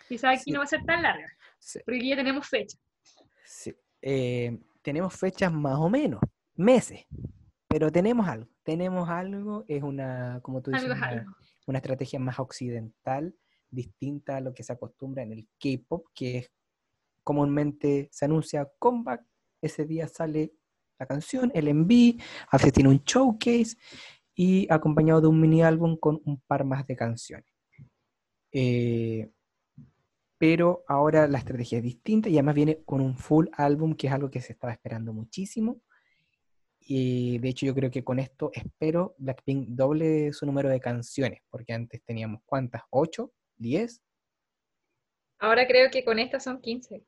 Quizá aquí Sí. no va a ser tan larga, Sí. porque ya tenemos fecha. Sí, eh, tenemos fechas más o menos, meses, pero tenemos algo. Tenemos algo, es una, como tú dices, una, estrategia más occidental, distinta a lo que se acostumbra en el K-pop, que es comúnmente se anuncia comeback, ese día sale la canción, el MV, a veces tiene un showcase y acompañado de un mini álbum con un par más de canciones. Eh, pero ahora la estrategia es distinta y además viene con un full álbum, que es algo que se estaba esperando muchísimo. Y de hecho yo creo que con esto espero Blackpink doble su número de canciones, porque antes teníamos cuántas, ¿8? ¿10? Ahora creo que con estas son 15.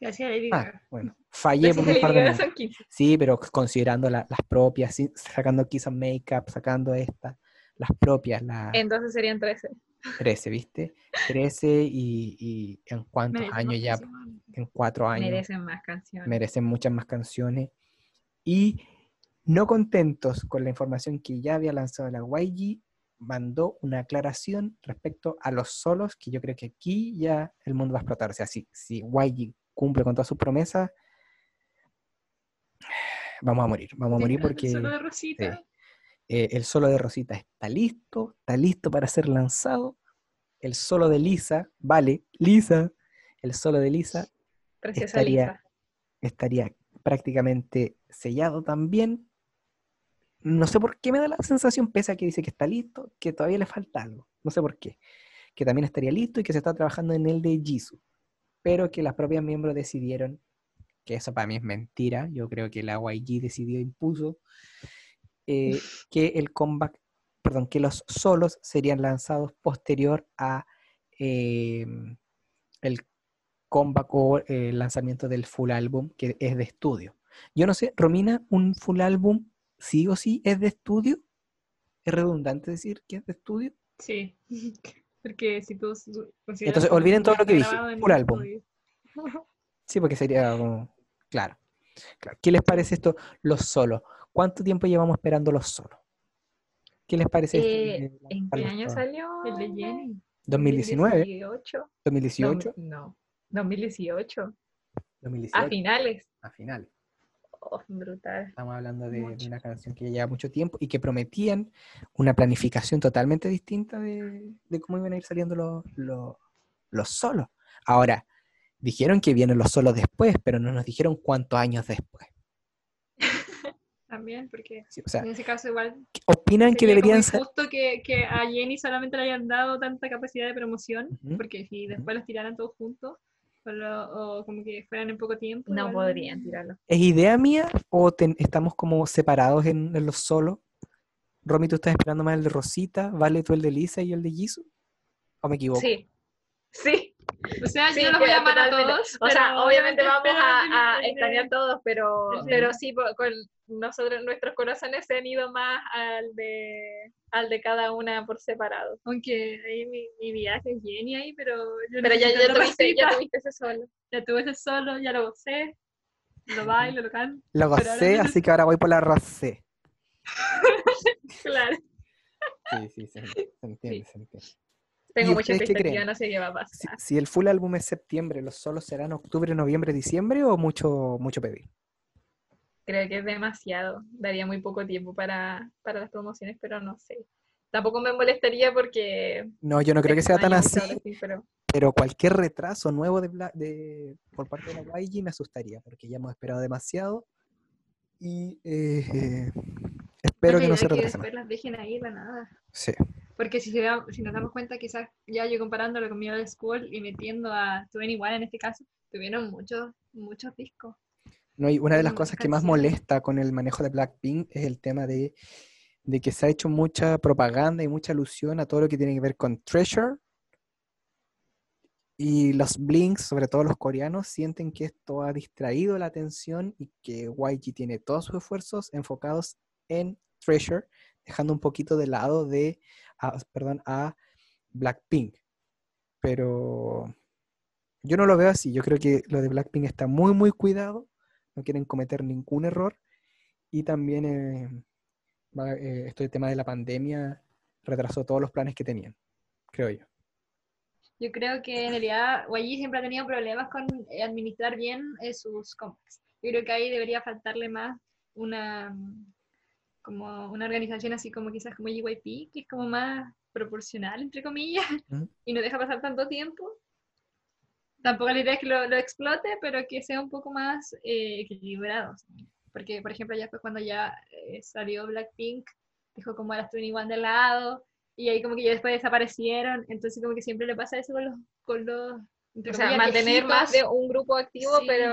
Gracias Lady Ah, Gaga. bueno, fallé por un par de Gaga son 15. Sí, pero considerando la- las propias, sacando Kiss and Makeup, sacando estas, las propias, Entonces serían 13. 13, ¿viste? 13 y, y en cuántos años ya, canciones. en cuatro años. Merecen más canciones. merecen muchas más canciones. Y no contentos con la información que ya había lanzado la YG, mandó una aclaración respecto a los solos, que yo creo que aquí ya el mundo va a explotar. O sea, si, si YG cumple con todas sus promesas, vamos a morir. Vamos a morir porque Solo de Rosita. eh, el solo de Rosita está listo, está listo para ser lanzado. El solo de Lisa, vale, Lisa, el solo de Lisa Preciosa estaría- Lisa. estaría prácticamente sellado también. No sé por qué me da la sensación, pese a que dice que está listo, que todavía le falta algo. No sé por qué. Que también estaría listo y que se está trabajando en el de Jisoo. Pero que las propias miembros decidieron, que eso para mí es mentira, yo creo que la YG decidió, impuso, eh, que el comeback, perdón, que los solos serían lanzados posterior a eh, el comeback o eh, el lanzamiento del full álbum que es de estudio. Yo no sé, Romina, un full álbum sí o sí es de estudio. ¿Es redundante decir que es de estudio? Sí. <laughs> Porque si tú Entonces, olviden todo lo que dije, un álbum. <laughs> Sí, porque sería como, claro. claro. ¿Qué les parece esto, los solos? ¿Cuánto tiempo llevamos esperando los solos? ¿Qué les parece esto Eh, de ¿En qué año todos? salió? El de Jenny. 2019, 2018. 2018, No, 2018. 2018, A finales. a finales. Oh, brutal. Estamos hablando de, de una canción que ya lleva mucho tiempo y que prometían una planificación totalmente distinta de, de cómo iban a ir saliendo los, los, los solos. Ahora, dijeron que vienen los solos después, pero no nos dijeron cuántos años después. <laughs> También, porque Sí, o sea, en ese caso igual ¿opinan que deberían ser? injusto que, que a Jenny solamente le hayan dado tanta capacidad de promoción, Ujú. porque si después los tiraran todos juntos, o, como que fueran en poco tiempo. No igual- podrían tirarlo. ¿Es idea mía o ten- estamos como separados en, en los solos? Romy, tú estás esperando más el de Rosita, Vale tú el de Lisa y el de Jisoo. ¿O me equivoco? Sí. Sí. O sea, Sí, yo los voy a amar a todos. O sea, obviamente vamos a, a todos, pero, Sí. pero sí, con nosotros, nuestros corazones se han ido más al de, al de cada una por separado. Aunque ahí mi, mi viaje es Jenny ahí, pero yo Pero ya, ya, tuviste, ya tuviste ese solo. Ya tuve ese solo, ya lo gocé, lo bailo, lo canto. Lo gocé, así que ahora voy por la racé. <laughs> Claro. Sí, sí, se, se entiende, se entiende. Tengo ¿Y mucha expectativa, no sé qué va a pasar. si el full álbum es septiembre, ¿los solos serán octubre, noviembre, diciembre o mucho, mucho pedir? Creo que es demasiado. Daría muy poco tiempo para, para las promociones, pero no sé. Tampoco me molestaría porque... No, yo no creo que sea tan así, pero pero cualquier retraso nuevo de, de- por parte de la YG me asustaría, porque ya hemos esperado demasiado y eh, espero que no se retrase más. después las dejen ahí la nada. Sí. Porque si, se da- si nos damos cuenta, quizás ya yo comparándolo con Middle School y metiendo a 21 en este caso, tuvieron muchos, muchos discos. No, y una de las Mm, cosas que más molesta con el manejo de Blackpink es el tema de, de que se ha hecho mucha propaganda y mucha alusión a todo lo que tiene que ver con Treasure. Y los Blinks, sobre todo los coreanos, sienten que esto ha distraído la atención y que YG tiene todos sus esfuerzos enfocados en Treasure, dejando un poquito de lado de, a- perdón, a Blackpink. Pero yo no lo veo así. Yo creo que lo de Blackpink está muy, muy cuidado. No quieren cometer ningún error. Y también eh, eh, este tema de la pandemia retrasó todos los planes que tenían, creo yo. Yo creo que en realidad YG siempre ha tenido problemas con eh, administrar bien eh, sus compras. Yo creo que ahí debería faltarle más una como una organización así como quizás como JYP, que es como más proporcional, entre comillas, Ujú. y no deja pasar tanto tiempo. Tampoco la idea es que lo, lo explote, pero que sea un poco más eh, equilibrado. Porque, por ejemplo, ya fue cuando ya eh, salió Blackpink, dejó como a las 21 de lado, y ahí como que ya después desaparecieron, entonces como que siempre le pasa eso con los... Con los entre O sea, comillas, mantener más de un grupo activo, Sí, pero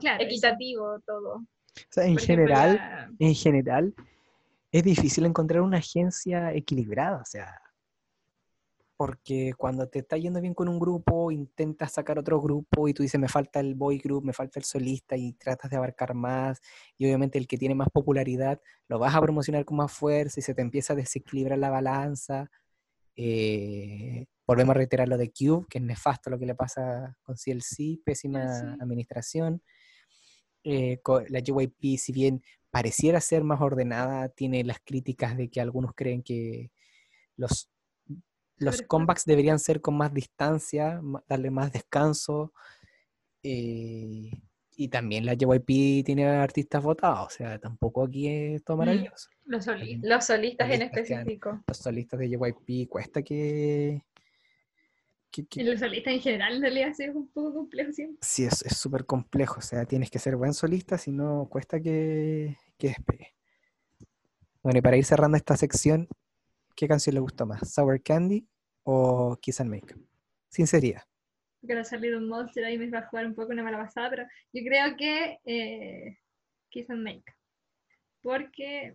claro, eso. equitativo todo. O sea, en Por ejemplo, general, la- en general, es difícil encontrar una agencia equilibrada, o sea, porque cuando te está yendo bien con un grupo, intentas sacar otro grupo y tú dices, me falta el boy group, me falta el solista y tratas de abarcar más, y obviamente el que tiene más popularidad lo vas a promocionar con más fuerza y se te empieza a desequilibrar la balanza. Eh, volvemos a reiterar lo de Cube, que es nefasto lo que le pasa con CLC, pésima sí. administración. Eh, la JYP, si bien pareciera ser más ordenada, tiene las críticas de que algunos creen que los, los comebacks deberían ser con más distancia, darle más descanso. eh, y también la JYP tiene artistas votados, o sea, tampoco aquí es todo Mm. maravilloso. los solistas. Los solistas en han- específico. Los solistas de JYP cuesta que... que- Y los solistas en general en realidad sí es un poco complejo siempre. Sí, es es súper complejo, o sea, tienes que ser buen solista, si no cuesta que, que despegue. Bueno, y para ir cerrando esta sección, ¿qué canción le gustó más? ¿Sour Candy o Kiss and Make? Sinceridad. Porque ha salido un monster ahí me va a jugar un poco una mala pasada, pero yo creo que eh, Kiss and Make. Porque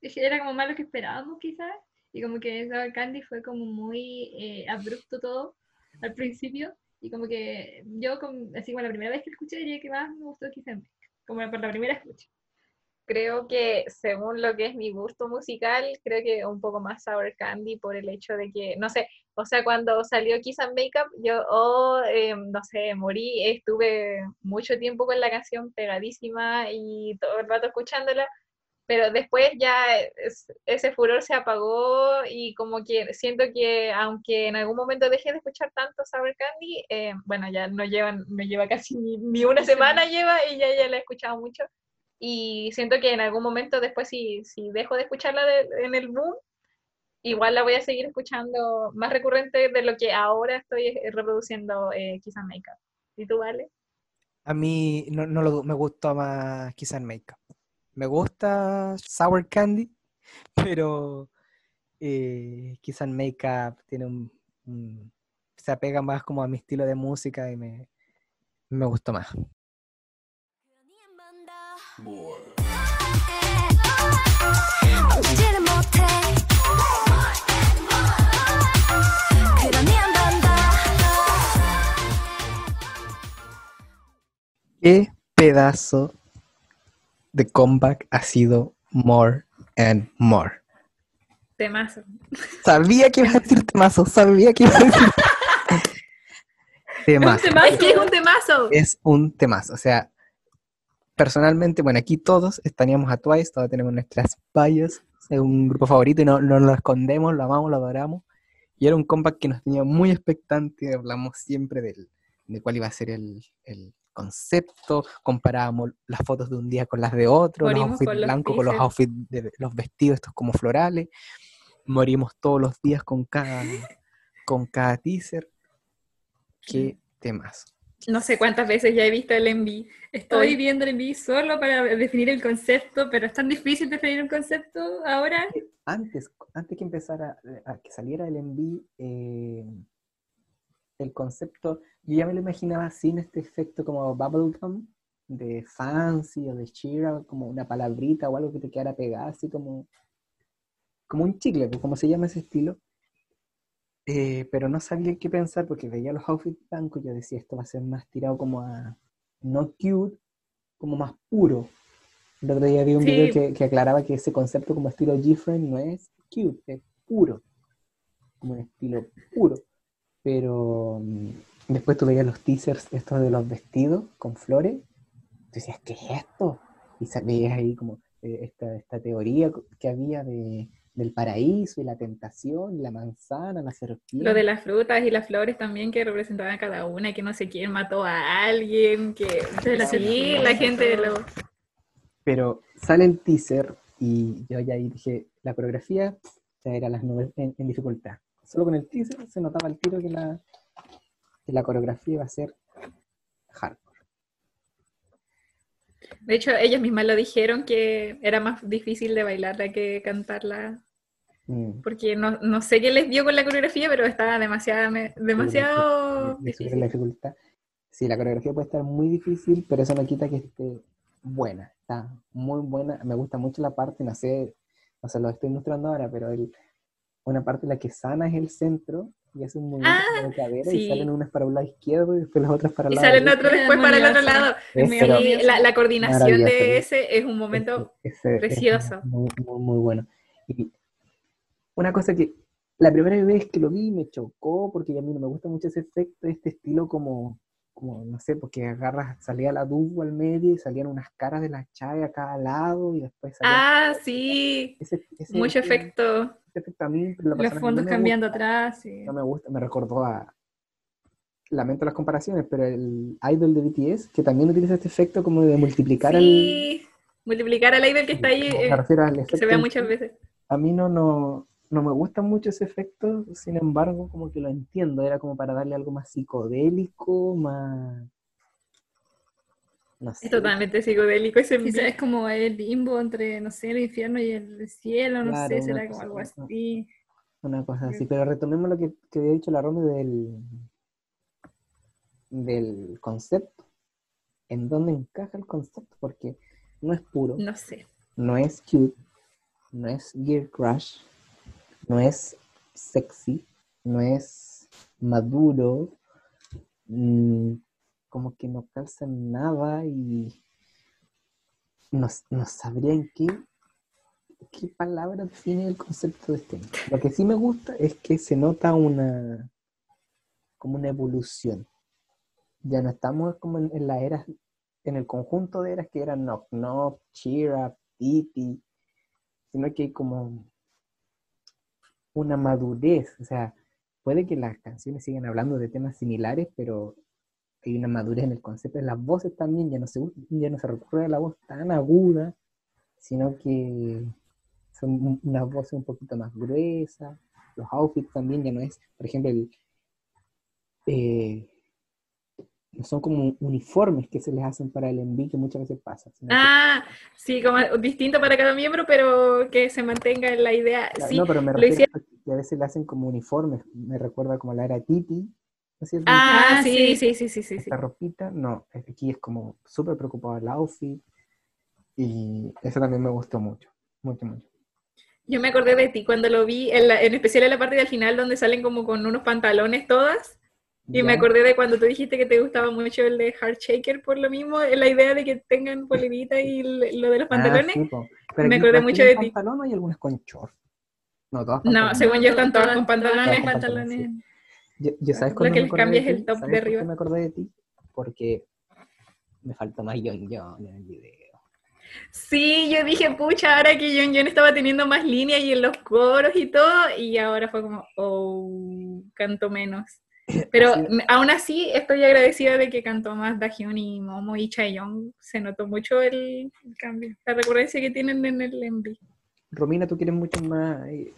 era como más lo que esperábamos quizás. Y como que Sour Candy fue como muy eh, abrupto todo al principio. Y como que yo, con- así como la primera vez que escuché, diría que más me gustó Make. Como por la primera escucha. Creo que según lo que es mi gusto musical, creo que un poco más Sour Candy por el hecho de que, no sé, o sea, cuando salió Kiss and Makeup, yo, oh, eh, no sé, morí, estuve mucho tiempo con la canción pegadísima y todo el rato escuchándola, pero después ya es- ese furor se apagó y como que siento que aunque en algún momento dejé de escuchar tanto Sour Candy, eh, bueno, ya no llevan, no lleva <laughs> casi ni, ni una semana lleva y ya, ya la he escuchado mucho. Y siento que en algún momento después, si, si dejo de escucharla de- en el boom, igual la voy a seguir escuchando más recurrente de lo que ahora estoy eh, reproduciendo eh, Kiss and Makeup. ¿Y tú, Vale? A mí no, no lo- me gustó más Kiss and Make me gusta Sour Candy, <laughs> pero eh, quizá make-up tiene un, se apega más como a mi estilo de música y me, me gustó más. Qué pedazo de comeback ha sido More and More? Temazo. Sabía que ibas a decir temazo, sabía que ibas a decir <laughs> temazo. Es que es un temazo. Es un temazo. O sea, personalmente, bueno, aquí todos estaríamos a Twice, todos tenemos nuestras bias, es un grupo favorito y no, no lo escondemos, lo amamos, lo adoramos. Y era un comeback que nos tenía muy expectante, hablamos siempre del, de cuál iba a ser el, el concepto, comparábamos las fotos de un día con las de otro, los Morimos outfits con los blancos con los outfits de los vestidos estos como florales, morimos todos los días con cada, <laughs> con cada teaser. Qué temas. No sé cuántas veces ya he visto el enví. Estoy Hoy. viendo el envío solo para definir el concepto, pero es tan difícil definir un concepto ahora. Antes, antes que empezara, eh, a que saliera el enví, eh, el concepto, yo ya me lo imaginaba sin este efecto como bubblegum, de fancy o de cheer, como una palabrita o algo que te quedara pegada, así como, como un chicle, pues, como se llama ese estilo. Eh, pero no sabía qué pensar porque veía los outfits blancos y yo decía, esto va a ser más tirado como a, no cute, como más puro. El otro día vi un Sí. video que, que aclaraba que ese concepto como estilo G-Friend no es cute, es puro. Como un estilo puro. Pero mm, después tú veías los teasers estos de los vestidos con flores. Tú decías, ¿qué es esto? Y veías ahí como eh, esta, esta teoría que había de, del paraíso y la tentación, y la manzana, la serpiente. Lo de las frutas y las flores también que representaban a cada una, que no sé quién mató a alguien, que la sí, la gente lo... Pero sale el teaser y yo ya ahí dije, la coreografía ya era las nubes en, en dificultad. Solo con el teaser se notaba el tiro que la, que la coreografía iba a ser hardcore. De hecho, ellos mismas lo dijeron que era más difícil de bailarla que cantarla, Mm. porque no, no sé qué les dio con la coreografía, pero estaba demasiado, demasiado subieron difícil. la dificultad. Sí, la coreografía puede estar muy difícil, pero eso no quita que esté buena. Está muy buena. Me gusta mucho la parte, no sé, no se lo estoy mostrando ahora, pero el, una parte en la que Sana es el centro y hace un movimiento Ah, con la cadera sí. y salen unas para el lado izquierdo y después las otras para el Y lado salen derecho. otros después para el otro lado. Es, Sí, la, la coordinación de ese es un momento Ese- ese precioso. es Muy, muy, muy bueno. Y una cosa que la primera vez que lo vi me chocó porque a mí no me gusta mucho ese efecto, este estilo como, como no sé, porque agarras, salía la dugo al medio y salían unas caras de la chaya a cada lado y después salía Ah, sí, ese, ese- mucho efecto. La Los fondos no cambiando gusta, atrás. No me gusta, me recordó a... Lamento las comparaciones, pero el idol de BTS, que también utiliza este efecto como de multiplicar al... Sí, multiplicar al idol que está ahí, eh, al que se en muchas veces. A mí no, no, no me gusta mucho ese efecto, sin embargo, como que lo entiendo, era como para darle algo más psicodélico, más... No sé. Es totalmente psicodélico ese Quizás es como el limbo entre, no sé, el infierno y el cielo, no Claro, sé, será como algo así. Una cosa así, pero retomemos lo que, que había dicho la Romy del, del concepto. ¿En dónde encaja el concepto? Porque no es puro, No sé. no es cute, no es gear crush, no es sexy, no es maduro, mm, como que no calza en nada y no, no sabría qué, qué palabra define el concepto de este. Lo que sí me gusta es que se nota una como una evolución. Ya no estamos como en, en la era, en el conjunto de eras que eran Knock Knock, Cheer Up, Titi, sino que hay como una madurez, o sea, puede que las canciones sigan hablando de temas similares, pero hay una madurez en el concepto, las voces también, ya no se, ya no se recurre a la voz tan aguda, sino que son un- unas voces un poquito más gruesas, los outfits también ya no es, por ejemplo, el, eh, son como uniformes que se les hacen para el envío que muchas veces pasa. que- Ah, sí, como distinto para cada miembro, pero que se mantenga en la idea. Claro, Sí, no, pero me refiero a que a veces le hacen como uniformes. Me recuerda como la era Titi. ¿No es? Ah, Ah, sí, sí. sí, sí, sí. Esta ropita, no, aquí es como súper preocupado el outfit. Y eso también me gustó mucho, mucho, mucho. Yo me acordé de ti cuando lo vi, en, la- en especial en la parte del final donde salen como con unos pantalones todas. Y me acordé de cuando tú dijiste que te gustaba mucho el de Heart Shaker por lo mismo, la idea de que tengan polerita y lo de los Ah, pantalones. sí, po. Pero Me aquí acordé mucho de ti. pantalón hay algunas con short? No, todas No, pantalones. según yo están todas Todas- con todas pantalones. con pantalones. Yo, yo sabes Lo cuándo que me el top ¿Sabes de arriba. me acordé de ti? Porque me faltó más Yon Yon en el video. Sí, yo dije, pucha, ahora que John John estaba teniendo más líneas y en los coros y todo, y ahora fue como, oh, canto menos. <laughs> Pero Así- aún así estoy agradecida de que cantó más Dahyun y Momo y Chaeyoung. Se notó mucho el, el cambio, la recurrencia que tienen en el MV. Romina, tú quieres mucho más eh,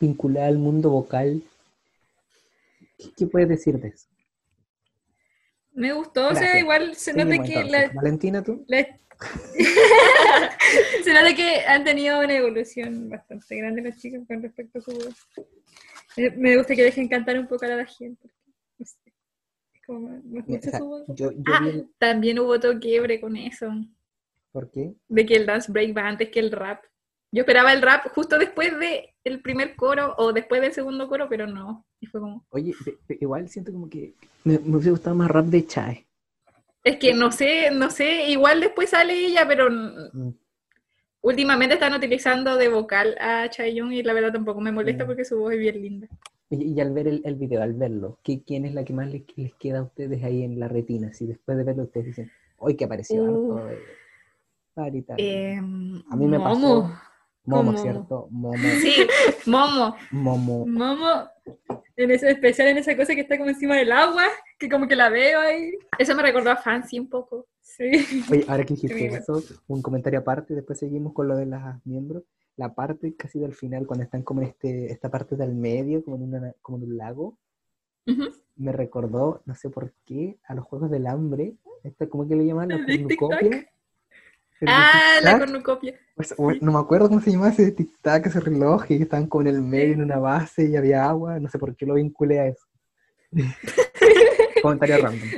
vinculada al mundo vocal. ¿Qué, qué puedes decir de eso? Me gustó, o sea, igual se nota Seguimos, que la, Valentina, tú. La- <laughs> Se nota que han tenido una evolución bastante grande los chicos con respecto a su voz. Me, gusta que dejen cantar un poco a la gente. No sé, como, gusta o sea, su voz. yo, yo Ah, vi también hubo todo quiebre con eso, ¿Por qué? de que el dance break va antes que el rap. Yo esperaba el rap justo después del primer coro o después del segundo coro, pero no. Y fue como, Oye, igual siento como que me, me hubiese gustado más rap de Chae. es que no sé, no sé, igual después sale ella, pero Mm. últimamente están utilizando de vocal a Chaeyoung y la verdad tampoco me molesta Mm. porque su voz es bien linda. Y, y al ver el, el video, al verlo, ¿qué, ¿quién es la que más les, les queda a ustedes ahí en la retina? Si después de verlo ustedes dicen, hoy que apareció Uh. harto. eh, Parita". Em, a mí me pasó. Momo. Momo, ¿cierto? Momo, Sí, Momo. Momo. Momo, en ese especial en esa cosa que está como encima del agua, que como que la veo ahí. Eso me recordó a Fancy un poco. Sí. Oye, ahora que dijiste eso, un comentario aparte, después seguimos con lo de los miembros. La parte casi del final, cuando están como en este, esta parte del medio, como en, una, como en un lago, Ujú. me recordó, no sé por qué, a los Juegos del Hambre. Esta, ¿Cómo que le llaman? <laughs> La Ah, la cornucopia. Pues, no me acuerdo cómo se llamaba ese tic-tac, ese reloj, y que estaban como en el medio, en una base, y había agua. No sé por qué lo vinculé a eso. <laughs> Comentario random.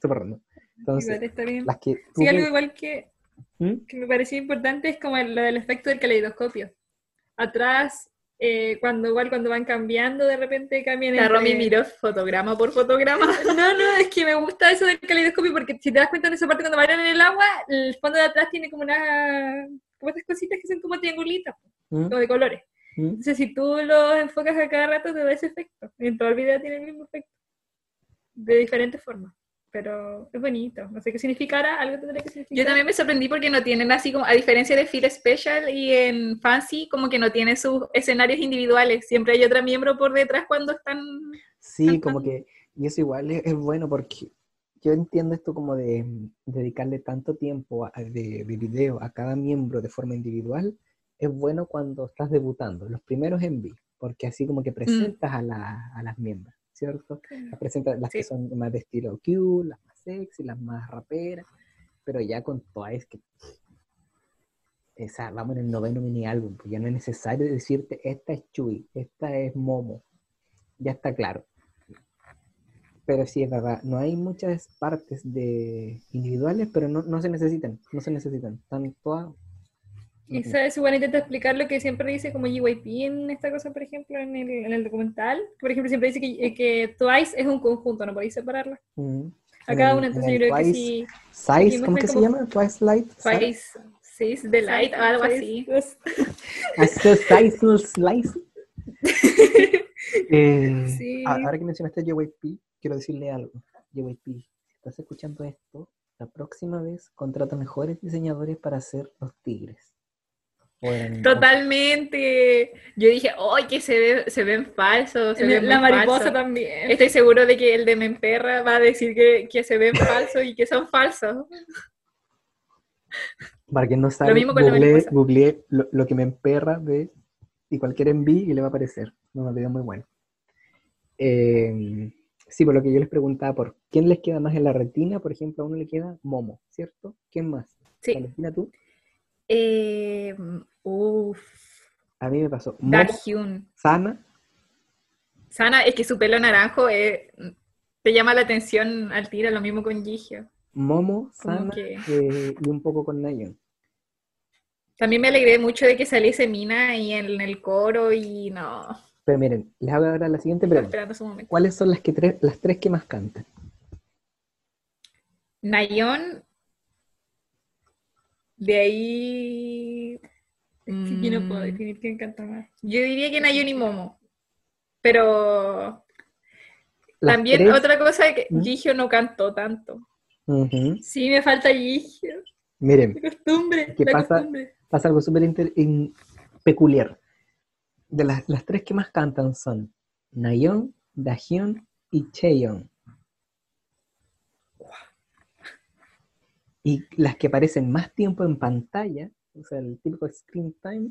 Súper random. Entonces, Igual está bien. las que... Sí, algo igual que, ¿Mm? que me parecía importante es como el- lo del efecto del caleidoscopio. Atrás, eh, cuando igual cuando van cambiando, de repente cambian La Romy miró fotograma por fotograma. <laughs> No, no, es que me gusta eso del caleidoscopio porque si te das cuenta en esa parte cuando bailan en el agua, el fondo de atrás tiene como una como estas cositas que son como triangulitos, ¿Mm? como de colores. ¿Mm? Entonces si tú los enfocas a cada rato te da ese efecto. En todo el video tiene el mismo efecto. De diferentes formas. Pero es bonito. No sé qué significará, algo tendrá que significar. Yo también me sorprendí porque no tienen así como, a diferencia de Feel Special y en Fancy, como que no tienen sus escenarios individuales. Siempre hay otra miembro por detrás cuando están. Sí, como que, y eso igual es, es bueno porque yo entiendo esto como de mm, dedicarle tanto tiempo a- de, de video a cada miembro de forma individual, es bueno cuando estás debutando, los primeros en V, porque así como que presentas a, la- a las miembros, ¿cierto? Las presentas las que son más de estilo cute, las más sexy, las más raperas, pero ya con Twice que... Esa, vamos en el noveno mini álbum, pues ya no es necesario decirte, esta es Chui, esta es Momo, ya está claro. Pero sí, es verdad, no hay muchas partes de individuales, pero no, no se necesitan, no se necesitan, están todas... Y sabes, igual intenta explicar lo que siempre dice como GYP en esta cosa, por ejemplo, en el, en el documental. Por ejemplo, siempre dice que, eh, que Twice es un conjunto, no podéis separarla. Mm. A En cada una, en entonces el yo creo que Twice- sí. Size, aquí ¿cómo que se muestran llama? Twice Light? Twice, Sis, The Light, o algo así. <laughs> Size Slice. <laughs> Eh, Sí. Ahora que mencionaste JYP, quiero decirle algo. JYP, si estás escuchando esto, la próxima vez contrata mejores diseñadores para hacer los tigres. Totalmente. Yo dije, ¡ay, que se, ve, se ven falsos! Se ven la mariposa falsos". también. Estoy seguro de que el de Memperra va a decir que, que se ven falsos y que son falsos. Para quien no sabe, mismo con la googleé, mariposa. googleé lo, lo que me emperra de y cualquier enví y le va a aparecer. Un video muy bueno. Eh, sí, por lo que yo les preguntaba, ¿por quién les queda más en la retina? Por ejemplo, a uno le queda Momo, ¿cierto? ¿Quién más? Sí. Valentina, tú. Eh, uf. A mí me pasó. Momo. Sana, Sana, es que su pelo naranjo eh, te llama la atención al tiro, lo mismo con Gigio. Momo, Sana que- eh, y un poco con Nayeon. También me alegré mucho de que saliese Mina y en el coro y no. Pero miren, les hago ahora la siguiente pregunta. ¿Cuáles son las, que tres, las tres que más cantan? Nayon. De ahí. Sí, yo no puedo mm, definir quién canta más. Yo diría que Nayon y Momo. Pero Las también tres- otra cosa que ¿Mm? Gigio no cantó tanto. Sí, me falta Gigio. Miren, La costumbre, ¿Qué la pasa? costumbre. pasa algo súper peculiar. De las, las tres que más cantan son Nayeon, Dahyun y Cheon. Y las que aparecen más tiempo en pantalla, o sea, el típico screen time,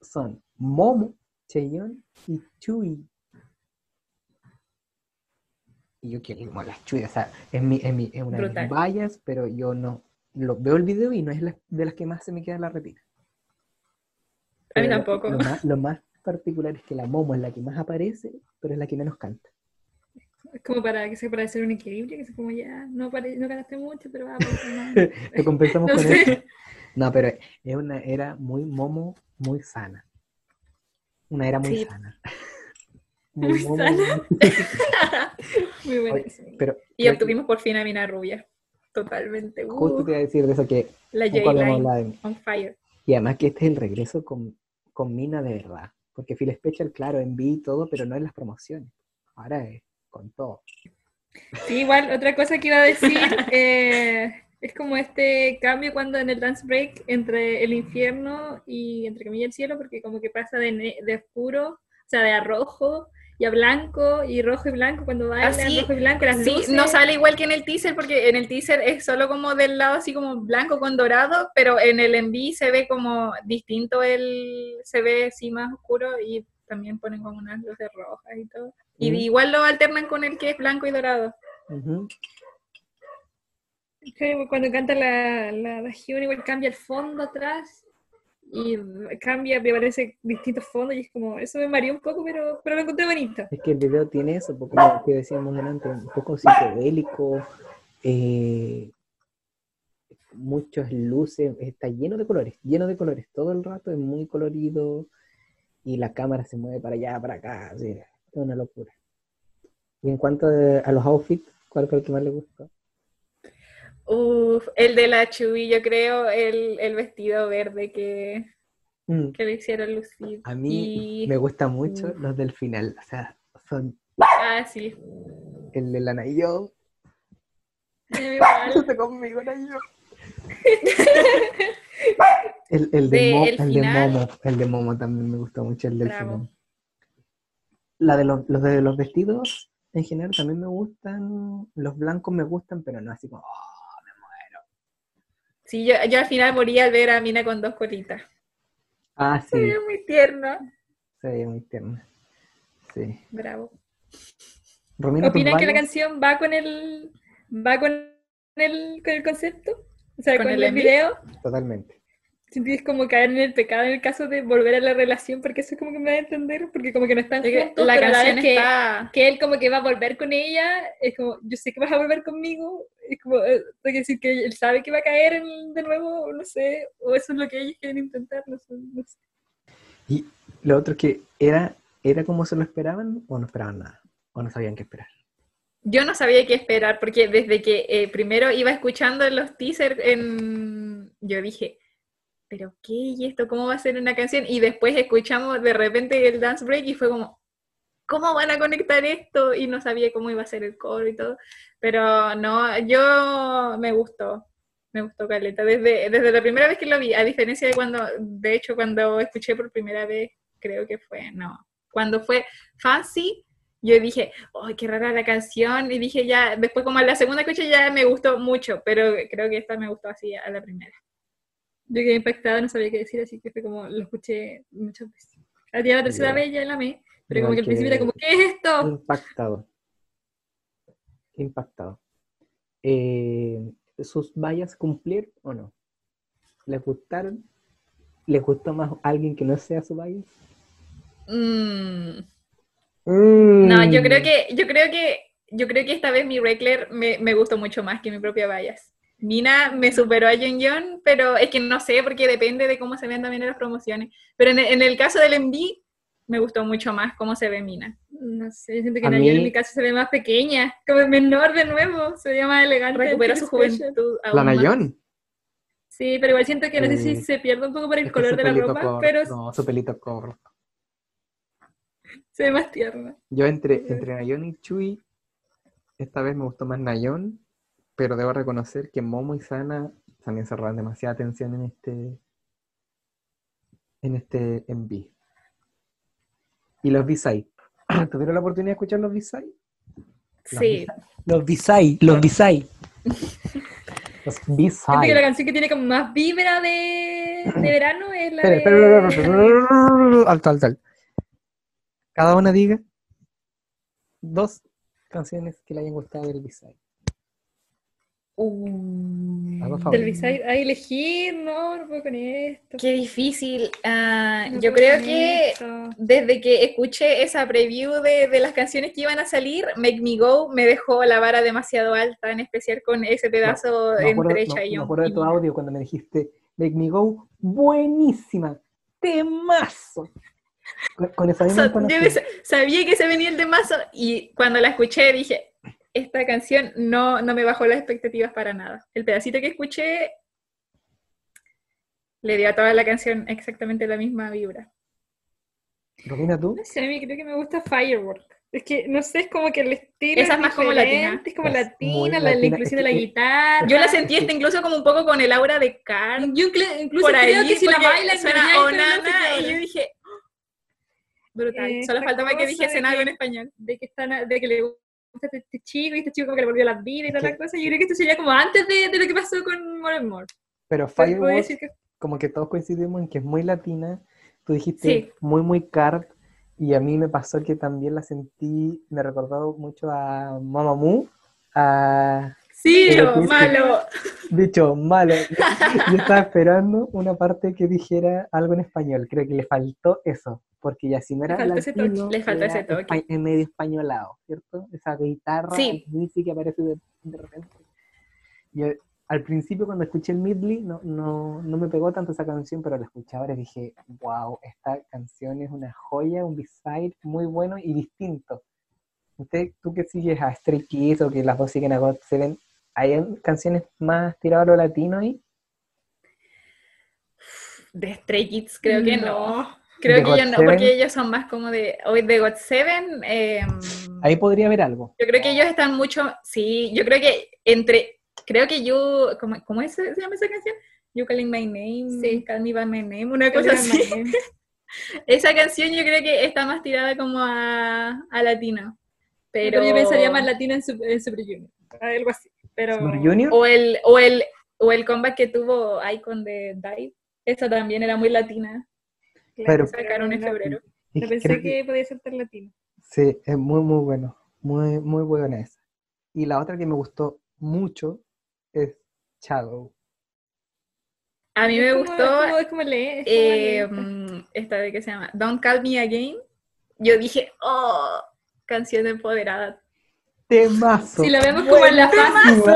son Momo, Cheon y Chui. Y yo quiero como las Chui, o sea, es, mi, es, mi- es una de mis vallas, pero yo no lo, veo el video y no es la- de las que más se me queda en la retina. A mí lo- tampoco. Lo, más, lo más particular es que la Momo es la que más aparece, pero es la que menos canta. Es como para que se para hacer un equilibrio, que se como ya, no, pare, no cantaste mucho, pero va, no. Lo compensamos No con sé. eso. No, pero es una era muy Momo, muy sana. Una era muy Sí. sana. <laughs> Muy Momo, sana. Muy <laughs> buena. Oye. Pero Y creo que obtuvimos por fin a Mina Rubia. Totalmente. justo Uh, te iba a decir de eso que la J-Line on fire. Y además que este es el regreso con, con Mina de verdad. Porque Phil Special, claro, envié y todo, pero no en las promociones. Ahora es con todo. Sí, igual, otra cosa que iba a decir <laughs> eh, es como este cambio cuando en el dance break entre el infierno y entre comillas el cielo, porque como que pasa de, ne- de oscuro, o sea, de a rojo y a blanco y rojo y blanco cuando bailan sí. rojo y blanco, las Sí, luces. no sale igual que en el teaser, porque en el teaser es solo como del lado así como blanco con dorado, pero en el enví se ve como distinto el, se ve así más oscuro y también ponen como unas luces rojas y todo. Y igual lo alternan con el que es blanco y dorado. Sí, Cuando canta la, la Dahyun, igual cambia el fondo atrás y cambia, me parece distintos fondos y es como, eso me mareó un poco, pero, pero lo encontré bonito. Es que el video tiene eso, pues, como que decíamos delante, un poco psicodélico, eh, muchas luces, está lleno de colores, lleno de colores, todo el rato es muy colorido y la cámara se mueve para allá, para acá, así, es una locura. Y en cuanto de- a los outfits, ¿cuál fue el que más le gustó? Uf, el de la Chuy, yo creo, el, el vestido verde que, Mm, que le hicieron lucir. A mí Y- me gustan mucho Mm. los del final, o sea, son Ah, sí. el de Lana y yo, <laughs> conmigo, Nayo. <laughs> El, el, de De Mo- el el de. Momo, el de Momo también me gustó mucho, el del Bravo. final. La de los, los de los vestidos, en general, también me gustan, los blancos me gustan, pero no así como, oh, Sí, yo, yo al final moría al ver a Mina con dos colitas. ah, Se sí, veía muy tierno. se veía muy tierna. Sí. Bravo. Romina, ¿tus ¿Opinan que la canción va con el va con el, con el concepto? O sea, ¿Con con, el el, video. Totalmente. Sentís como caer en el pecado en el caso de volver a la relación, porque eso es como que me da a entender, porque como que no están Es juntos, la pero la vez que, está. que él como que va a volver con ella, es como, yo sé que vas a volver conmigo, es como, eh, hay que decir que él sabe que va a caer en- de nuevo, no sé, o eso es lo que ellos quieren intentar, no sé. no sé. Y lo otro es que era, era como se lo esperaban o no esperaban nada, o no sabían qué esperar. Yo no sabía qué esperar, porque desde que eh, primero iba escuchando los teasers, en... yo dije, ¿pero qué? ¿Y esto cómo va a ser una canción? Y después escuchamos de repente el dance break y fue como, ¿cómo van a conectar esto? Y no sabía cómo iba a ser el coro y todo. Pero no, yo me gustó, me gustó Caleta, desde, desde la primera vez que lo vi, a diferencia de cuando, de hecho, cuando escuché por primera vez, creo que fue, no, cuando fue Fancy, yo dije, ¡ay, qué rara la canción! Y dije ya, después como a la segunda escucha ya me gustó mucho, pero creo que esta me gustó así a la primera. Yo quedé impactada, no sabía qué decir, así que fue como, lo escuché muchas veces. A ti a la tercera Ya. vez ya la amé, pero como que al principio era como, ¿qué es esto? Impactado. Impactado. Eh, ¿Sus vallas cumplir o no? ¿Les gustaron? ¿Les gustó más alguien que no sea su valla? Mm, Mm. No, yo creo que, yo creo que, yo creo que esta vez mi Reckler me, me gustó mucho más que mi propia Bias. Mina me superó a John John, pero es que no sé, porque depende de cómo se vean también en las promociones. Pero en, el- en el caso del Envy, me gustó mucho más cómo se ve Mina. No sé, yo siento que A Nayeon en mí- mi caso se ve más pequeña, como menor de nuevo, se ve más elegante. Recupera su juventud. La aún. Nayon. Sí, pero igual siento que no sé si Eh, se pierde un poco por el color de la ropa, corto, pero No, su pelito corto. <laughs> se ve más tierna. Yo entre, entre Nayon y Chui, esta vez me gustó más Nayon, pero debo reconocer que Momo y Sana también se roban demasiada atención en este en este MV. Y los B-Side. <clears throat> ¿Tuvieron la oportunidad de escuchar los B-Side? Sí. Los B-Side, los B-Side. <laughs> Los Siento que la canción que tiene como más vibra de, de <clears throat> verano es la Espera, de... espera, espera, espera, Alto, alto, alto. Cada una diga dos canciones que le hayan gustado del B-Side. Algo Del. Ay, elegir, no, no puedo con esto. Qué difícil. Ah, No yo creo que esto. desde que escuché esa preview de, de las canciones que iban a salir, Make Me Go me dejó la vara demasiado alta, en especial con ese pedazo Me acuerdo, entre no, me acuerdo de y tu audio cuando me dijiste Make Me Go, buenísima, temazo. Con, con esa O misma sea, yo sabía que se venía el temazo y cuando la escuché dije, esta canción no, no me bajó las expectativas para nada. El pedacito que escuché le dio a toda la canción exactamente la misma vibra. Romina, tú. No sé, a mí creo que me gusta Firework. Es que, no sé, es como que el estilo Esa es más como latina. Es como Es latina, la, latina, inclusión es de la que- guitarra. Yo la sentí esta incluso como un poco con el aura de Carl. Yo inclu- incluso por ahí, creo que si la bailan suena Onana y yo dije, brutal. Eh, Solo esta faltaba que dijesen algo en español. de que están de que le gusta este, chico y este chico como que le volvió las vidas y toda la cosa. Yo creo que esto sería como antes de, de lo que pasó con More and More. Pero decir que como que todos coincidimos en que es muy latina. Tú dijiste Sí. muy, muy card. Y a mí me pasó que también la sentí, me recordó mucho a Mamamoo, a Sí, Pero que- malo. Dicho, malo. <laughs> Yo estaba esperando una parte que dijera algo en español. Creo que le faltó eso. Porque ya si no era faltó ese toque. Le ese toque. en medio españolado, ¿cierto? Esa guitarra Sí. que aparece de, de repente. Yo, al principio cuando escuché el Midley no, no, no me pegó tanto esa canción, pero la escuché ahora y dije, wow, esta canción es una joya, un B-side muy bueno y distinto. Usted, tú que sigues a Stray Kids o que las dos siguen a God Seven, ¿hay canciones más tiradas a lo latino ahí? De Stray Kids creo que no. Creo ¿De que God ellos no, Seven? porque ellos son más como de... Hoy de God Seven... em, Ahí podría haber algo. Yo creo que ellos están mucho... Sí, yo creo que entre... Creo que yo... ¿Cómo, cómo es- se llama esa canción? You Calling My Name, Sí. Call Me By My Name, una cosa así. <laughs> Esa canción yo creo que está más tirada como a, a latino. Pero, Pero yo pensaría más latina en, Super- en Super Junior. Algo así. Pero... Super Junior. O el, o el, o el comeback que tuvo Icon de Dive. Esa también era muy latina. Pero- sacaron en febrero. Y No creo pensé que- que podía ser tan latino. Sí, es muy, muy bueno. Muy, muy buena esa. Y la otra que me gustó mucho es Shadow. A mí me gustó Es como, es como leer, es como eh, mm, esta de que se llama Don't Call Me Again. Yo dije, oh, canción empoderada. Temazo. Si la vemos como en la fase, Buenísima.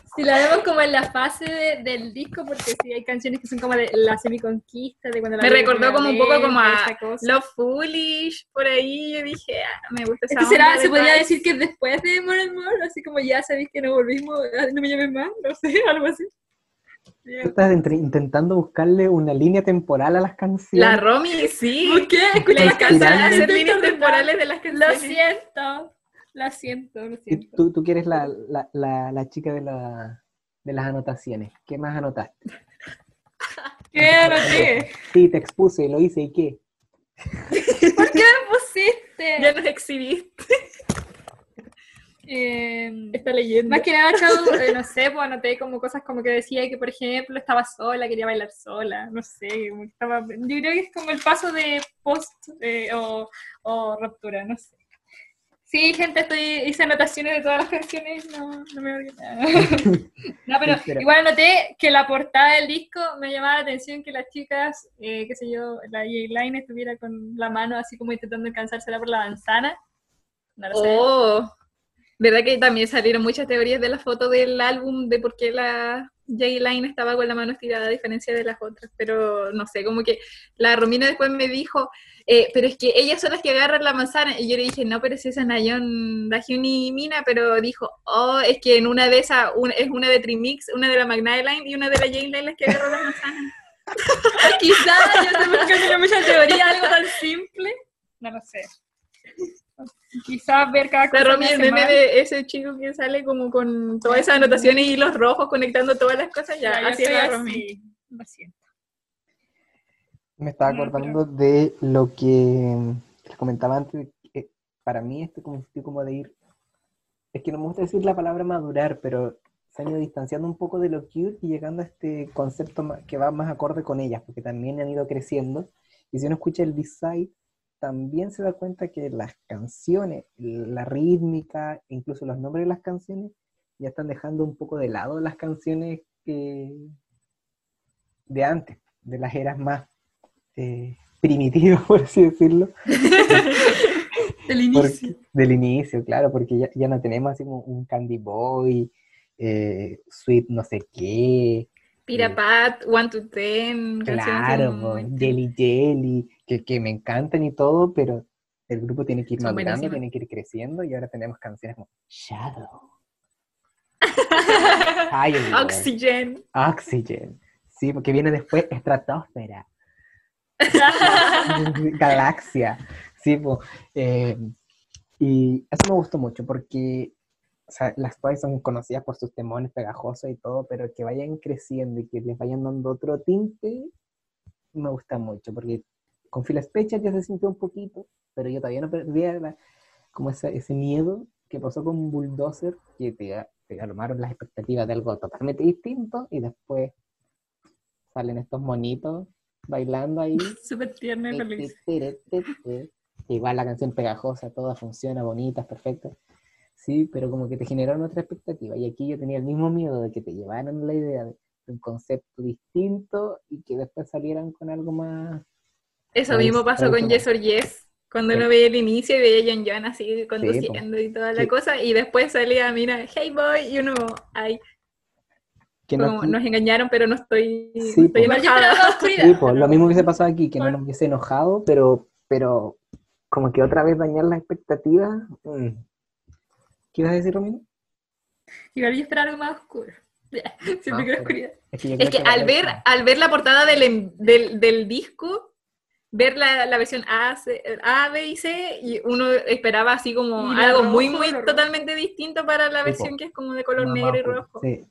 <laughs> si la vemos como en la fase de- del disco, porque sí hay canciones que son como de la semiconquista, de cuando la Me recordó como un poco como a. Love Foolish, por ahí. Yo dije, ah, me gusta esa será, se podría decir que después de More and More, así como ya sabéis que no volvimos, ah, no me llames más, no sé, <laughs> algo así. Tú estás entre- intentando buscarle una línea temporal a las canciones. La Romy, sí. ¿Por qué? Escucha las canciones, líneas temporales de las Lo canciones. siento, lo siento, lo siento. tú, tú que eres la, la, la, la chica de, la, de las anotaciones. ¿Qué más anotaste? <laughs> ¿Qué anoté? Sí, te expuse, lo hice, ¿y qué? <laughs> ¿Por qué me pusiste? Ya nos exhibiste. <laughs> Eh, Está leyendo. Más que nada, Chau, eh, no sé, pues anoté como cosas como que decía que, por ejemplo, estaba sola, quería bailar sola, no sé, como que estaba, yo creo que es como el paso de post eh, o, o ruptura, no sé. Sí, gente, estoy, hice anotaciones de todas las canciones, no, no me olvidé nada. <laughs> No, pero igual noté que la portada del disco me llamaba la atención que las chicas, eh, qué sé yo, la J-Line estuviera con la mano así como intentando alcanzársela por la manzana. No lo sé. Oh, ¿verdad que también salieron muchas teorías de la foto del álbum de por qué la, J-Line estaba con la mano estirada a diferencia de las otras, pero no sé, como que la Romina después me dijo, eh, pero es que ellas son las que agarran la manzana, y yo le dije, no, pero si esa es Nayon, Dahyun y Mina, pero dijo, oh, es que en una de esas, una- es una de Trimix, una de la Magnaline y una de la J-Line las que agarran la manzana. <laughs> Quizás, yo sé por qué teoría, algo tan simple. No lo sé. Quizás ver cada cosa me el meme de ese chico que sale como con todas esas anotaciones y hilos rojos conectando todas las cosas, ya, Ya, así es así. Lo siento. Me estaba No, acordando de lo que les comentaba antes. que para mí, este como sentido como de ir. Es que no me gusta decir la palabra madurar, pero se han ido distanciando un poco de lo cute y llegando a este concepto que va más acorde con ellas, porque también han ido creciendo. Y si uno escucha el B-side, también se da cuenta que las canciones, la rítmica, incluso los nombres de las canciones, ya están dejando un poco de lado las canciones que de antes, de las eras más eh, primitivas, <laughs> por así decirlo, <laughs> Del porque- inicio. del inicio, claro, porque ya, ya no tenemos así como un Candy Boy, eh, Sweet no sé qué, Pirapat, One to Ten, claro, po, Jelly Jelly, que, que me encantan y todo, pero el grupo tiene que ir Son madurando, buenísimas. tiene que ir creciendo y ahora tenemos canciones como Shadow, <laughs> Oxygen. Oxygen, sí, porque viene después Estratosfera. <laughs> Galaxia. Sí. Eh, y eso me gustó mucho porque o sea, las Twice son conocidas por sus temones pegajosos y todo, pero que vayan creciendo y que les vayan dando otro tinte, me gusta mucho porque con Phil Spector ya se sintió un poquito, pero yo todavía no perdía la- como ese, ese miedo que pasó con Bulldozer, que te, te armaron las expectativas de algo totalmente distinto y después salen estos monitos bailando ahí. <laughs> Súper tierno y feliz. Igual la canción pegajosa, toda funciona, bonita, perfecta. Sí, pero como que te generaron otra expectativa. Y aquí yo tenía el mismo miedo de que te llevaran la idea de un concepto distinto y que después salieran con algo más. Eso mismo pasó con. Yes or Yes, cuando Sí. uno veía el inicio y veía a John John así conduciendo y toda la Sí. cosa, y después salía, mira, hey boy, y uno, ay, Que no, nos engañaron, pero no estoy, no estoy pues. Enojada. la pues, lo pero- mismo hubiese pasado aquí, que no nos hubiese enojado, pero, pero como que otra vez dañar las expectativas. mm. ¿Qué ibas a decir, Romino? Igual yo esperaba algo más oscuro. <laughs> Siempre oscuro. oscuridad. Es que, Es al ver, al ver la portada del, del, del disco, ver la, la versión A, C- A, B y C, y uno esperaba así como Y algo muy, rojo, muy rojo. totalmente distinto para la versión que es como de color negro y rojo. Sí.